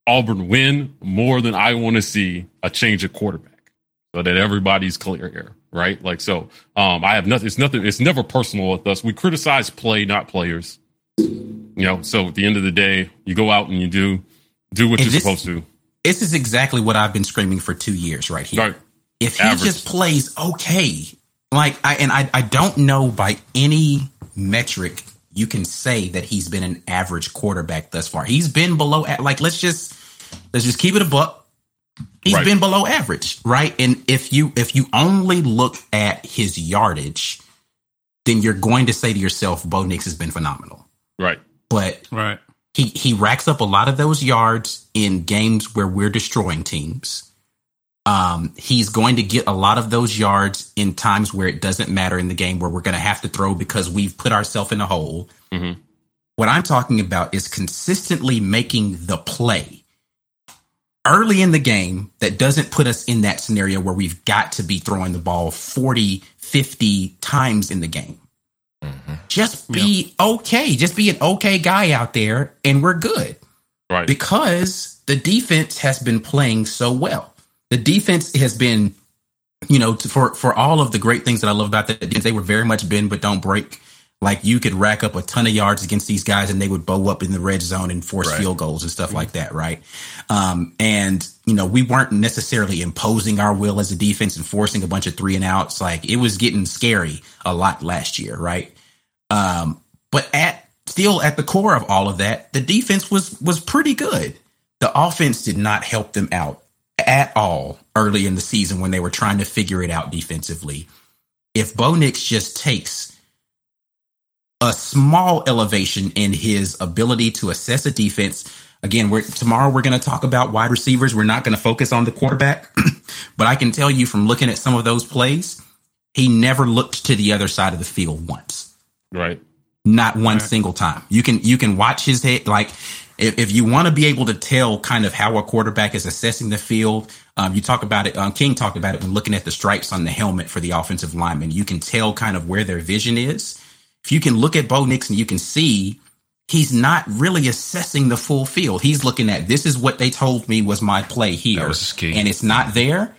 Auburn win more than I want to see a change of quarterback, so that everybody's clear here, right? Like so, um, I have nothing. It's nothing. It's never personal with us. We criticize play, not players. You know, so at the end of the day, you go out and you do do what And you're this- supposed to. This is exactly what I've been screaming for two years right here. Right. If he Average. just plays okay, like I and I, I don't know by any metric you can say that he's been an average quarterback thus far. He's been below a- like let's just let's just keep it a buck. He's Right. been below average, right? And if you if you only look at his yardage, then you're going to say to yourself, Bo Nix has been phenomenal. Right. But Right. he he racks up a lot of those yards in games where we're destroying teams. Um, he's going to get a lot of those yards in times where it doesn't matter in the game where we're going to have to throw because we've put ourselves in a hole. Mhm. What I'm talking about is consistently making the play early in the game that doesn't put us in that scenario where we've got to be throwing the ball 40, 50 times in the game. Just be okay. Just be an okay guy out there and we're good Right. because the defense has been playing so well. The defense has been, you know, for for all of the great things that I love about that defense, they were very much bend but don't break. Like you could rack up a ton of yards against these guys, and they would bow up in the red zone and force field goals and stuff like that, right? Um, and you know, we weren't necessarily imposing our will as a defense and forcing a bunch of three and outs. Like it was getting scary a lot last year, right? Um, but at still at the core of all of that, the defense was was pretty good. The offense did not help them out at all early in the season when they were trying to figure it out defensively. If Bo Nix just takes a small elevation in his ability to assess a defense, again, we're tomorrow we're going to talk about wide receivers. We're not going to focus on the quarterback, (clears throat) but I can tell you from looking at some of those plays, he never looked to the other side of the field once Right. not one single time. You can you can watch his head like if, if you want to be able to tell kind of how a quarterback is assessing the field, um, you talk about it. Um, King talked about it when looking at the stripes on the helmet for the offensive lineman. You can tell kind of where their vision is. If you can look at Bo Nixon, you can see he's not really assessing the full field. He's looking at this is what they told me was my play here, and it's not there,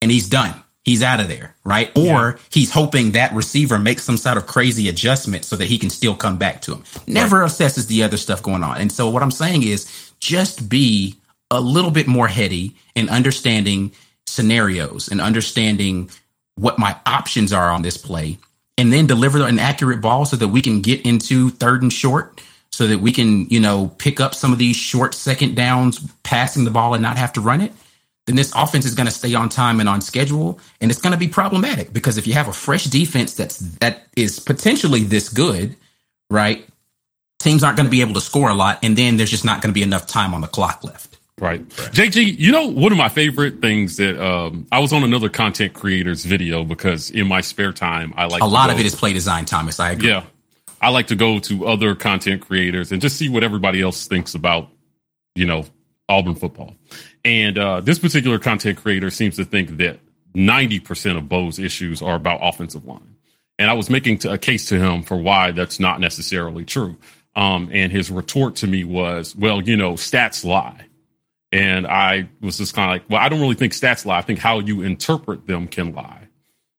and he's done. He's out of there, right? Or yeah. he's hoping that receiver makes some sort of crazy adjustment so that he can still come back to him. Never right. assesses the other stuff going on. And so what I'm saying is just be a little bit more heady in understanding scenarios and understanding what my options are on this play and then deliver an accurate ball so that we can get into third and short so that we can, you know, pick up some of these short second downs, passing the ball and not have to run it, then this offense is going to stay on time and on schedule. And it's going to be problematic because if you have a fresh defense that's, that is potentially this good, right? Teams aren't going to be able to score a lot. And then there's just not going to be enough time on the clock left. Right. JG, you know, one of my favorite things that um, I was on another content creator's video because in my spare time, I like a lot of it is play design, Thomas. I agree. Yeah. I like to go to other content creators and just see what everybody else thinks about, you know, Auburn football. And uh, this particular content creator seems to think that 90% of Bo's issues are about offensive line. And I was making a case to him for why that's not necessarily true. Um, and his retort to me was, well, you know, stats lie. And I was just kind of like, well, I don't really think stats lie. I think how you interpret them can lie.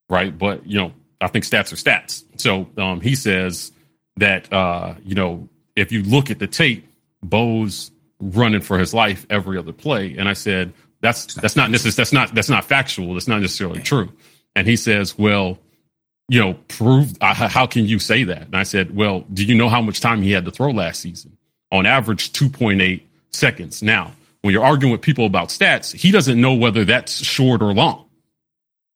Right. But, you know, I think stats are stats. So um, he says, that uh, you know, if you look at the tape, Bo's running for his life every other play. And I said, that's that's not necessarily that's not that's not factual. That's not necessarily true. And he says, well, you know, prove uh, how can you say that? And I said, well, do you know how much time he had to throw last season? On average, 2.8 seconds. Now, when you're arguing with people about stats, he doesn't know whether that's short or long.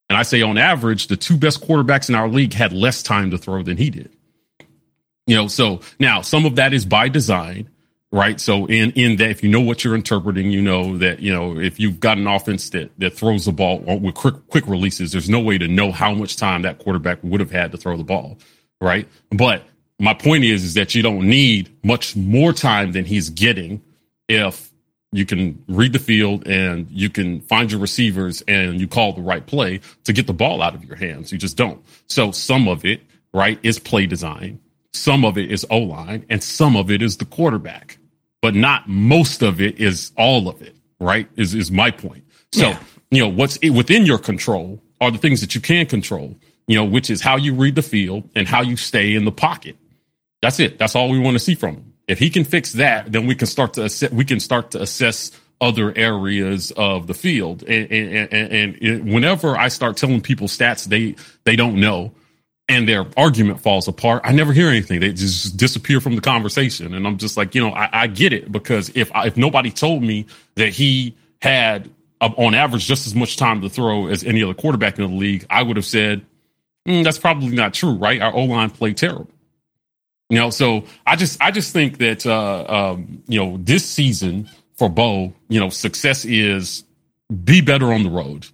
And I say on average, the two best quarterbacks in our league had less time to throw than he did. You know, so now some of that is by design, right? So in in that, if you know what you're interpreting, you know that you know if you've got an offense that that throws the ball with quick quick releases, there's no way to know how much time that quarterback would have had to throw the ball, right? But my point is is that you don't need much more time than he's getting if you can read the field and you can find your receivers and you call the right play to get the ball out of your hands. You just don't. So some of it, right, is play design some of it is O line and some of it is the quarterback, but not most of it is all of it, right? Is, is my point. So, yeah. you know, what's within your control are the things that you can control, you know, which is how you read the field and how you stay in the pocket. That's it. That's all we want to see from him. If he can fix that, then we can start to assess, we can start to assess other areas of the field. And, and, and, and whenever I start telling people stats they they don't know, and their argument falls apart, I never hear anything. They just disappear from the conversation. And I'm just like, you know, I, I get it because if I, if nobody told me that he had uh, on average just as much time to throw as any other quarterback in the league, I would have said mm, that's probably not true, right? Our O line played terrible. You know, so I just I just think that uh, um, you know this season for Bo, you know, success is be better on the road,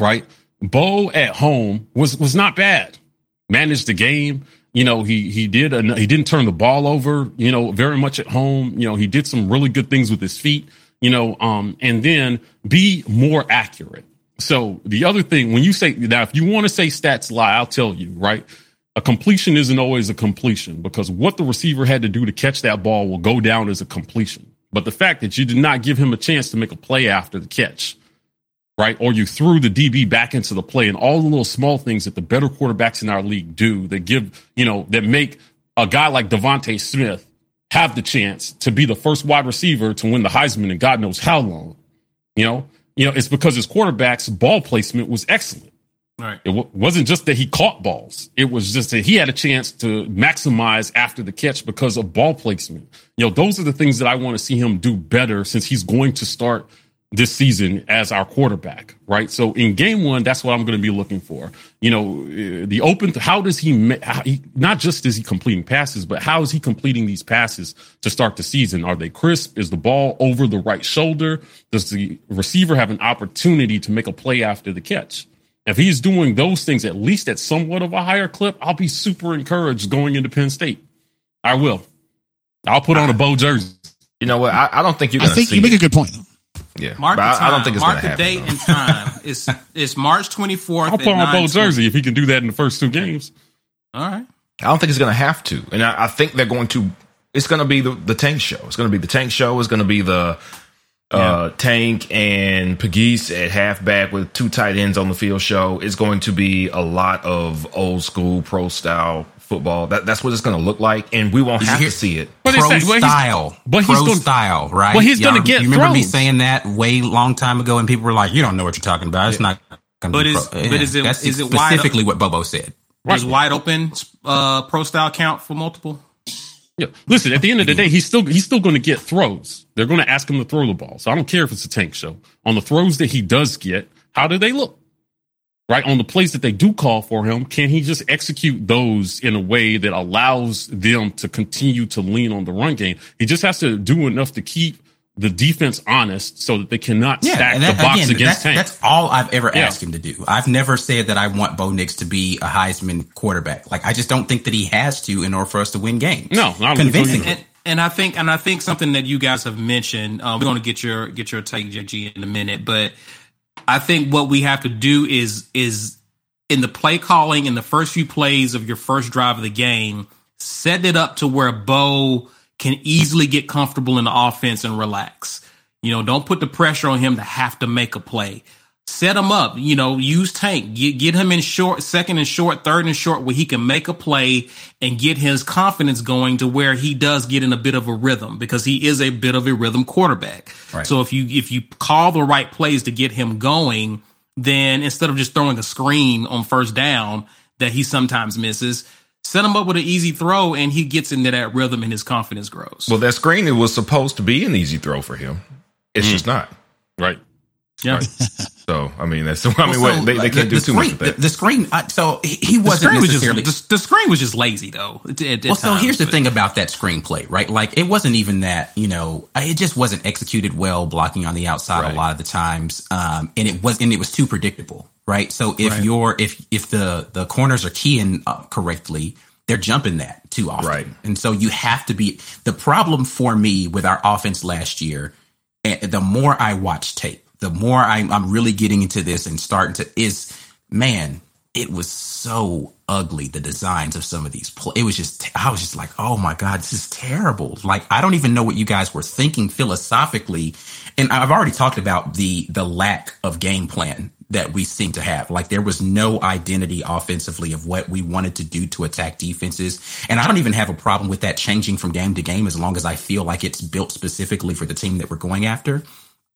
right? Bo at home was was not bad. Managed the game. You know, he he did he didn't turn the ball over. You know, very much at home. You know, he did some really good things with his feet. You know, um, and then be more accurate. So the other thing, when you say now, if you want to say stats lie, I'll tell you right. A completion isn't always a completion because what the receiver had to do to catch that ball will go down as a completion. But the fact that you did not give him a chance to make a play after the catch, right? Or you threw the DB back into the play and all the little small things that the better quarterbacks in our league do that give, you know, that make a guy like DeVonta Smith have the chance to be the first wide receiver to win the Heisman in God knows how long. You know, you know, it's because his quarterback's ball placement was excellent. Right. It w- wasn't just that he caught balls. It was just that he had a chance to maximize after the catch because of ball placement. You know, those are the things that I want to see him do better since he's going to start this season as our quarterback, right? So in game one, that's what I'm going to be looking for. You know, uh, the open, how does he, how he, not just is he completing passes, but how is he completing these passes to start the season? Are they crisp? Is the ball over the right shoulder? Does the receiver have an opportunity to make a play after the catch? If he's doing those things at least at somewhat of a higher clip, I'll be super encouraged going into Penn State. I will. I'll put on a Bo jersey. You know what? I, I don't think you're I going to think see you make it. a good point though. Yeah, Mark but the I, time. I don't think it's Mark the happen. date though. and time. (laughs) It's it's March 24th. I'll put on Bo jersey if he can do that in the first two games. All right. I don't think it's going to have to, and I, I think they're going to. It's going to be the, the tank show. It's going to be the tank show. It's going to be the uh, tank and Pegues at halfback with two tight ends on the field show. It's going to be a lot of old school pro style football. That, that's what it's going to look like, and we won't have hear- to see it. But pro it's- well, he's- style, but he's pro gonna- style, right? well, he's gonna get You remember me saying that way long time ago, and people were like, "You don't know what you're talking about. It's not." Gonna But be is- pro. but is it- That's is it wide specifically what Bobo said? Does wide open uh, pro style count for multiple? Yeah. Listen, at the end of the day, he's still he's still going to get throws. They're going to ask him to throw the ball. So I don't care if it's a tank show. On the throws that he does get, how do they look? Right on the plays that they do call for him, can he just execute those in a way that allows them to continue to lean on the run game? He just has to do enough to keep the defense honest so that they cannot stack and the box again, against that's, Tank. that's all I've ever Yeah. asked him to do. I've never said that I want Bo Nix to be a Heisman quarterback. Like I just don't think that he has to in order for us to win games. No, I don't convincing. And, and I think and I think something that you guys have mentioned. Uh, we're going to get your get your take, JG, in a minute, but I think what we have to do is is in the play calling in the first few plays of your first drive of the game, set it up to where Bo can easily get comfortable in the offense and relax. You know, don't put the pressure on him to have to make a play. Set him up, you know, use Tank, get, get him in short, second and short, third and short, where he can make a play and get his confidence going to where he does get in a bit of a rhythm because he is a bit of a rhythm quarterback. Right. So if you, if you call the right plays to get him going, then instead of just throwing a screen on first down that he sometimes misses, set him up with an easy throw and he gets into that rhythm and his confidence grows. Well, that screen it was supposed to be an easy throw for him. It's mm. just not. right. Yeah. So I mean, that's (laughs) I mean, Well, what, they, they can't the, do the too much with that. The, the screen. Uh, so he, he wasn't screen was just the, the screen was just lazy though. at- at well, so times, here's the thing about that screenplay, right? Like it wasn't even that, you know, it just wasn't executed well, blocking on the outside Right. a lot of the times, um, and it was and it was too predictable, right? So if Right. you're if if the the corners are keying uh, correctly, they're jumping that too often, Right. And so you have to be. The problem for me with our offense last year, and the more I watch tape, the more I'm, I'm really getting into this and starting to is, man, it was so ugly. The designs of some of these, pl- it was just, I was just like, oh my god, this is terrible. Like I don't even know what you guys were thinking philosophically, and I've already talked about the the lack of game plan that we seem to have. Like there was no identity offensively of what we wanted to do to attack defenses. And I don't even have a problem with that changing from game to game as long as I feel like it's built specifically for the team that we're going after.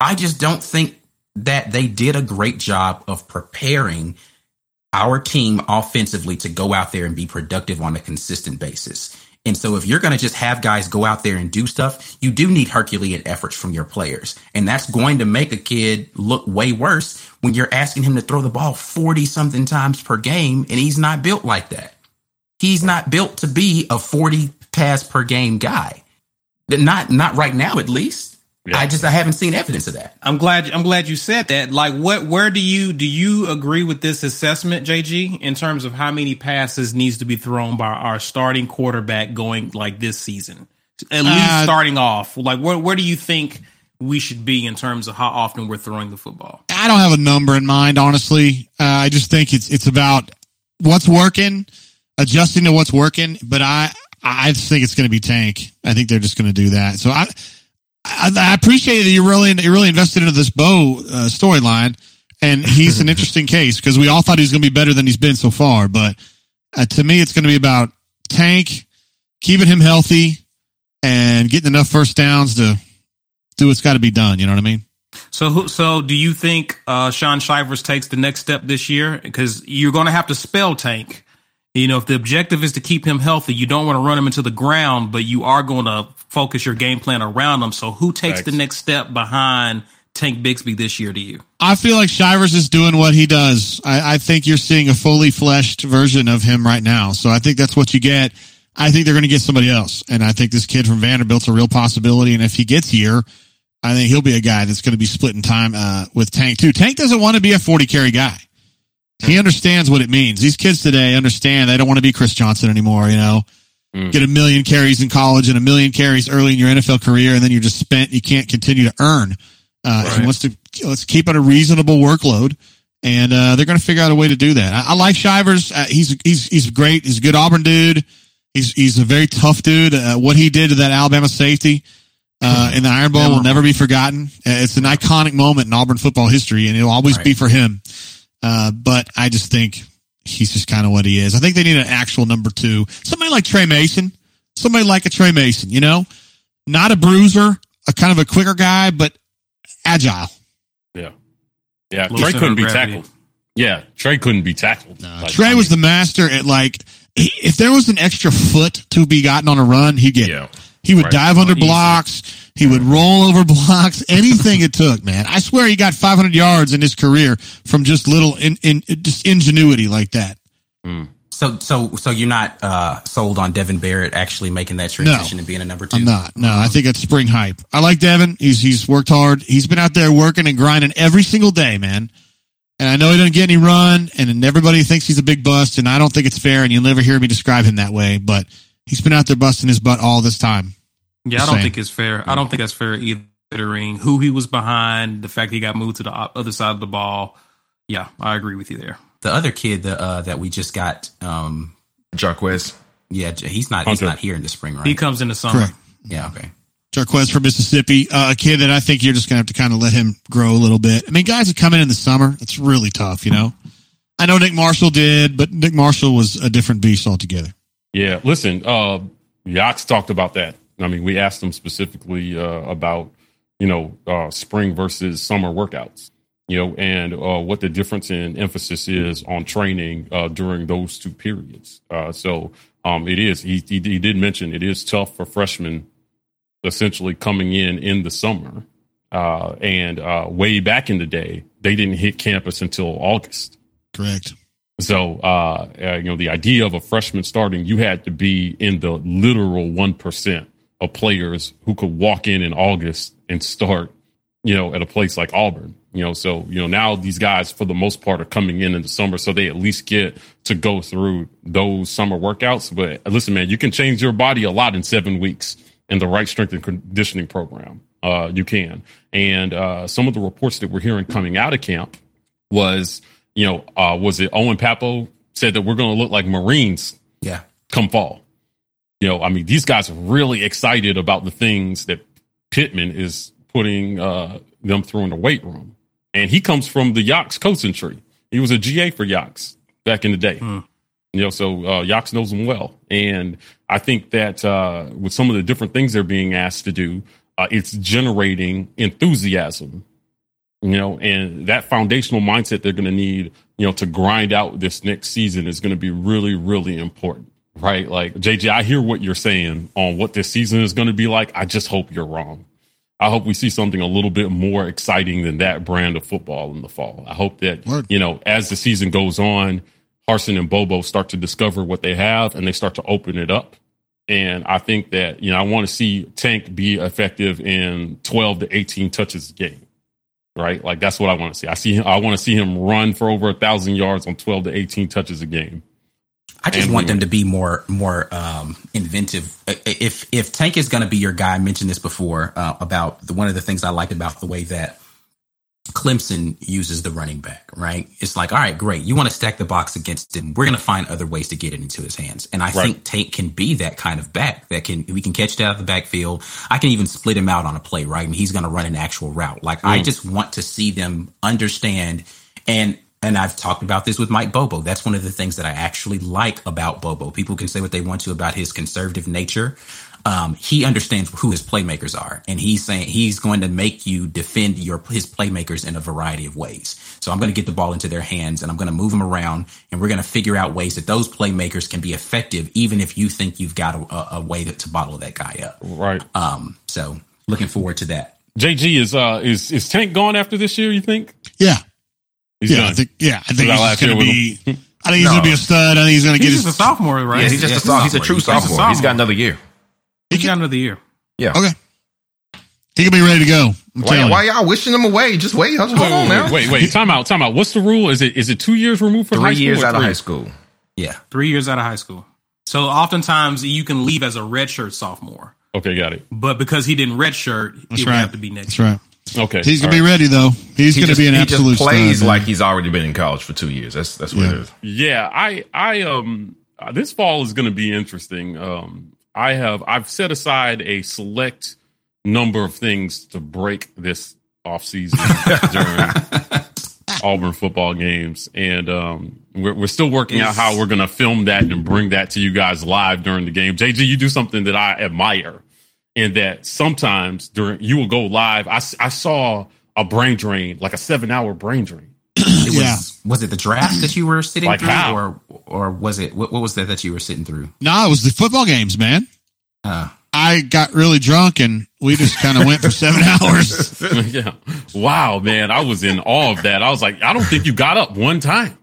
I just don't think that they did a great job of preparing our team offensively to go out there and be productive on a consistent basis. And so if you're going to just have guys go out there and do stuff, you do need Herculean efforts from your players. And that's going to make a kid look way worse when you're asking him to throw the ball 40 something times per game and he's not built like that. He's not built to be a 40 pass per game guy. Not not right now at least. Yeah. I just I haven't seen evidence of that. I'm glad. I'm glad you said that. Like, what? Where do you do you agree with this assessment, JG, in terms of how many passes needs to be thrown by our starting quarterback going like this season? At least Uh, starting off, like, where where do you think we should be in terms of how often we're throwing the football? I don't have a number in mind, honestly. Uh, I just think it's it's about what's working, adjusting to what's working. But I I think it's going to be tank. I think they're just going to do that. So I I, I appreciate that you're really you're really invested into this Bo uh, storyline, and he's an (laughs) interesting case because we all thought he was going to be better than he's been so far. But uh, to me, it's going to be about tank, keeping him healthy, and getting enough first downs to do what's got to be done. You know what I mean? So, who- so do you think uh, Shaun Shivers takes the next step this year? Because you're going to have to spell Tank. You know, if the objective is to keep him healthy, you don't want to run him into the ground, but you are going to focus your game plan around him. So, who takes the next step behind Tank Bixby this year to you? I feel like Shivers is doing what he does. I, I think you're seeing a fully fleshed version of him right now. So I think that's what you get. I think they're going to get somebody else. And I think this kid from Vanderbilt's a real possibility. And if he gets here, I think he'll be a guy that's going to be splitting time uh, with Tank too. Tank doesn't want to be a 40 carry guy. He understands what it means. These kids today understand they don't want to be Chris Johnson anymore, you know. get a million carries in college and a million carries early in your NFL career, and then you're just spent. You can't continue to earn. Uh, He wants to let's keep it a reasonable workload, and uh, they're going to figure out a way to do that. I, I like Shivers. Uh, he's he's he's great. He's a good Auburn dude. He's he's a very tough dude. Uh, what he did to that Alabama safety uh, in the Iron Bowl will never be forgotten. Uh, it's an iconic moment in Auburn football history, and it'll always be for him. Uh, but I just think he's just kind of what he is. I think they need an actual number two. Somebody like Tre Mason. Somebody like a Tre Mason, you know? Not a bruiser, a kind of a quicker guy, but agile. Yeah. Yeah. Low Tre couldn't be gravity. tackled. Yeah. Tre couldn't be tackled. Like, Tre I was the master at like, he, if there was an extra foot to be gotten on a run, he'd get Yeah. it. He would Right. dive under easy. blocks. He would roll over (laughs) blocks. Anything it took, man. I swear he got 500 yards in his career from just little in, in just ingenuity like that. So, so, so you're not uh, sold on Devan Barrett actually making that transition and being a number 2 I'm not. No, I think it's spring hype. I like Devan. He's he's worked hard. He's been out there working and grinding every single day, man. And I know he doesn't get any run, and then everybody thinks he's a big bust, and I don't think it's fair. And you'll never hear me describe him that way, but he's been out there busting his butt all this time. Yeah, I don't Same. think it's fair. I don't think that's fair either. Considering who he was behind, the fact he got moved to the other side of the ball. Yeah, I agree with you there. The other kid that uh, that we just got, um, Jarquez. yeah, he's not he's Hunter. not here in the spring, right? He comes in the summer. Correct. yeah, okay. Jarquez from Mississippi, uh, a kid that I think you're just gonna have to kind of let him grow a little bit. I mean, guys that come in in the summer, it's really tough, you know. I know Nick Marshall did, but Nick Marshall was a different beast altogether. Yeah, listen, uh, talked about that. I mean, we asked him specifically uh, about, you know, uh, spring versus summer workouts, you know, and uh, what the difference in emphasis is on training uh, during those two periods. Uh, so um, it is, he, he, he did mention it is tough for freshmen essentially coming in in the summer. Uh, and uh, way back in the day, they didn't hit campus until August. Correct. So, uh, uh, you know, the idea of a freshman starting, you had to be in the literal 1% of players who could walk in in August and start, you know, at a place like Auburn. You know, so, you know, now these guys, for the most part, are coming in in the summer. So they at least get to go through those summer workouts. But listen, man, you can change your body a lot in seven weeks in the right strength and conditioning program. Uh, you can. And uh, some of the reports that we're hearing coming out of camp was, you know, uh, was it Owen Pappoe said that we're going to look like Marines Yeah, come fall. You know, I mean, these guys are really excited about the things that Pittman is putting uh, them through in the weight room. And he comes from the Yox coaching tree. He was a GA for Yox back in the day. You know, so uh, Yox knows him well. And I think that uh, with some of the different things they're being asked to do, uh, it's generating enthusiasm you know, and that foundational mindset they're going to need, you know, to grind out this next season is going to be really, really important, right? Like JJ, I hear what you're saying on what this season is going to be like. I just hope you're wrong. I hope we see something a little bit more exciting than that brand of football in the fall. I hope that, Word. you know, as the season goes on, Harsin and Bobo start to discover what they have and they start to open it up. And I think that, you know, I want to see Tank be effective in 12 to 18 touches a game right? Like that's what I want to see. I see. I want to see him run for over a thousand yards on twelve to eighteen touches a game. I just And want them to be more more um, inventive. If if Tank is going to be your guy, I mentioned this before uh, about the, one of the things I like about the way that Clemson uses the running back. Right? It's like, all right, great. You want to stack the box against him? We're going to find other ways to get it into his hands. And I Right. think Tate can be that kind of back that can we can catch it out of the backfield. I can even split him out on a play. Right? And he's going to run an actual route. Like I mm. just want to see them understand and and I've talked about this with Mike Bobo. That's one of the things that I actually like about Bobo. People can say what they want to about his conservative nature. Um, he understands who his playmakers are, and he's saying he's going to make you defend your his playmakers in a variety of ways. So I'm going to get the ball into their hands, and I'm going to move them around, and we're going to figure out ways that those playmakers can be effective, even if you think you've got a, a way to, to bottle that guy up. Right. Um, so looking forward to that. JG is uh is is Tank gone after this year? You think Yeah. he's yeah, done? I think yeah, I think he's last going to year with be. I think he's going to be a stud. I think he's going to get He's his. a sophomore, right? Yeah, he's just Yeah, a sophomore. He's a true He's a sophomore. He's got another year. He's got another year. Yeah. okay. He could be ready to go. Why, why you. y'all wishing him away? Just wait. Hold on now. Wait, wait, time out, time out. What's the rule? Is it is it two years removed from high Three school? years or out of high school. Yeah. Three years out of high school. So oftentimes you can leave as a redshirt sophomore, Okay, got it. but because he didn't redshirt, That's it would have to be next That's year. right. Okay, He's gonna all be ready though. He's He gonna just, be an he absolute just plays stud, man. like he's already been in college for two years. That's that's what Yeah. it is. Yeah, I, I, um, uh, this fall is going to be interesting. Um, I have, I've set aside a select number of things to break this off season (laughs) during Auburn football games, and um, we're we're still working out how we're going to film that and bring that to you guys live during the game. JG, you do something that I admire, in that sometimes during you will go live. I, I saw a brain drain, like a seven hour brain drain. It was, Yeah. Was it the draft that you were sitting Like through, how? or or was it what, what was that that you were sitting through? No, it was the football games, man. Uh, I got really drunk and we just kind of went for seven (laughs) hours. (laughs) yeah. Wow, man. I was in awe of that. I was like, I don't think you got up one time.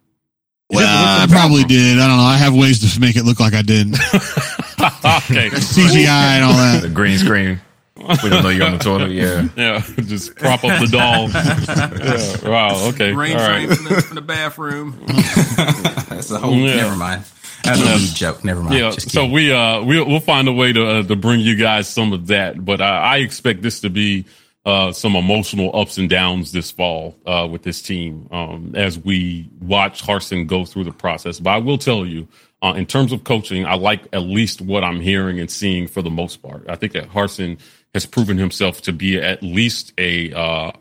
You Well, had I to go probably did. I don't know. I have ways to make it look like I did. bathroom. (laughs) okay. CGI and all that. The green screen. We don't know you're on the toilet. (laughs) Yeah. Yeah. Just prop up the doll. (laughs) yeah. Wow. Okay. Rain All train right. from, the, from the bathroom. (laughs) that's a whole. Yeah. Never mind. That's a huge joke. Never mind. Yeah. Just So we, uh, we'll, we'll find a way to, uh, to bring you guys some of that. But I, I expect this to be, uh, some emotional ups and downs this fall, uh, with this team, um, as we watch Harsin go through the process. But I will tell you, uh, in terms of coaching, I like at least what I'm hearing and seeing for the most part. I think that Harsin has proven himself to be at least a, uh,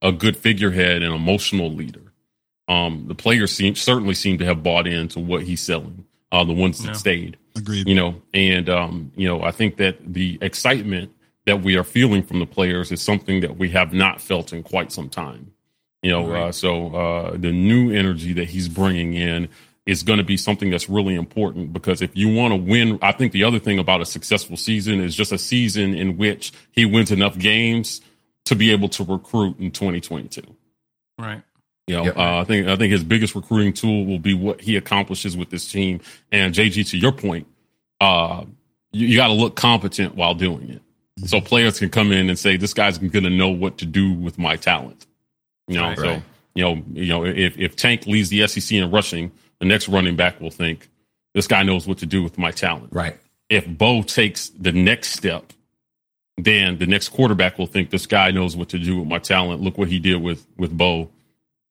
a good figurehead and emotional leader. Um, the players seem certainly seem to have bought into what he's selling. Uh, the ones that Yeah. stayed Agreed. you know and um you know i think that the excitement that we are feeling from the players is something that we have not felt in quite some time you know uh, so uh the new energy that he's bringing in is going to be something that's really important because if you want to win i think the other thing about a successful season is just a season in which he wins enough games to be able to recruit in 2022 Right. you know, Yep. uh, I think I think his biggest recruiting tool will be what he accomplishes with this team. And JG, to your point, uh, you, you got to look competent while doing it, so players can come in and say, "This guy's going to know what to do with my talent." You know, Right. so you know, you know, if if Tank leads the SEC in rushing, the next running back will think, "This guy knows what to do with my talent." right. if Bo takes the next step, then the next quarterback will think this guy knows what to do with my talent. Look what he did with with Bo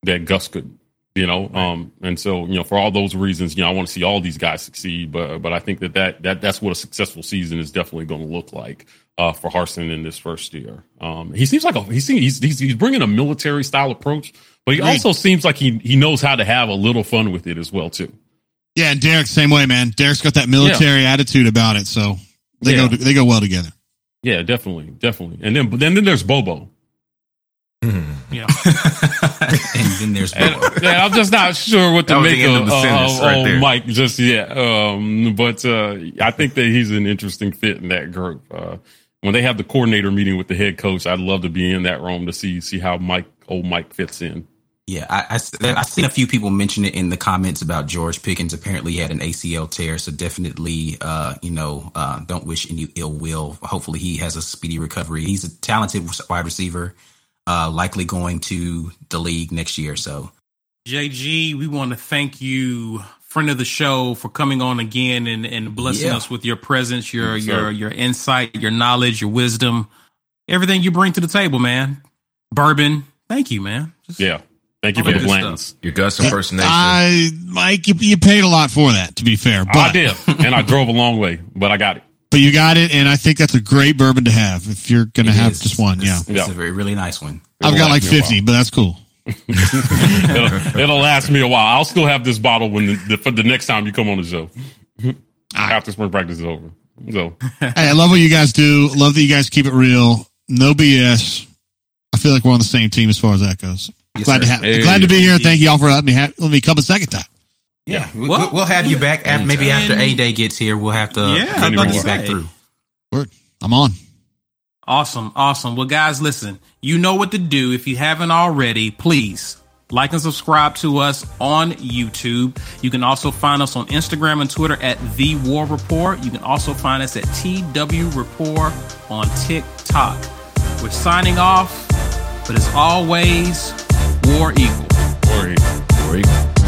that Gus couldn't. You know, um, and so you know, for all those reasons, you know, I want to see all these guys succeed. But but I think that that, that that's what a successful season is definitely going to look like uh, for Harsin in this first year. Um, he seems like a, he seems he's, he's he's bringing a military style approach, but he Agreed. also seems like he he knows how to have a little fun with it as well too. Yeah, and Derek same way, man. Derek's got that military attitude about it, so they Yeah. go they go well together. Yeah, definitely, definitely. And then but then then there's Bobo. Yeah. (laughs) and then there's Bobo. yeah, I'm just not sure what to the make end of, of the uh, right of. Mike just yet. Um, but uh, I think that he's an interesting fit in that group. Uh, when they have the coordinator meeting with the head coach, I'd love to be in that room to see see how Mike old Mike fits in. Yeah, I, I, have seen a few people mention it in the comments about George Pickens. Apparently, he had an ACL tear, so definitely, uh, you know, uh, don't wish any ill will. Hopefully, he has a speedy recovery. He's a talented wide receiver, uh, likely going to the league next year. So, JG, we want to thank you, friend of the show, for coming on again and, and blessing Yeah. us with your presence, your Yes, your your insight, your knowledge, your wisdom, everything you bring to the table, man. Bourbon, thank you, man. Just- Yeah, thank you for All the good Blanton's. Your Gus impersonation. I Mike, you, you paid a lot for that, to be fair, but I did, and I drove a long way, but I got it. (laughs) but you got it, and I think that's a great bourbon to have if you're going to have is- just one. Yeah, it's, it's Yeah. a very really nice one. I've got like last me a fifty, but that's cool. (laughs) it'll, it'll last me a while. I'll still have this bottle when the, the, for the next time you come on the show after spring practice is over. So (laughs) Hey, I love what you guys do. Love that you guys keep it real. No BS. I feel like we're on the same team as far as that goes. Yes, glad to have, Hey. glad to be here. Thank you all for letting me have, let me come a second time. Yeah, we, Well, we'll have you back. After, maybe after A Day gets here, we'll have to Yeah, bring you back through. Word. I'm on. Awesome, awesome. Well, guys, listen, you know what to do. If you haven't already, please like and subscribe to us on YouTube. You can also find us on Instagram and Twitter at The War Report. You can also find us at TW Report on TikTok. We're signing off, but as always, War Eagle. Or There you go.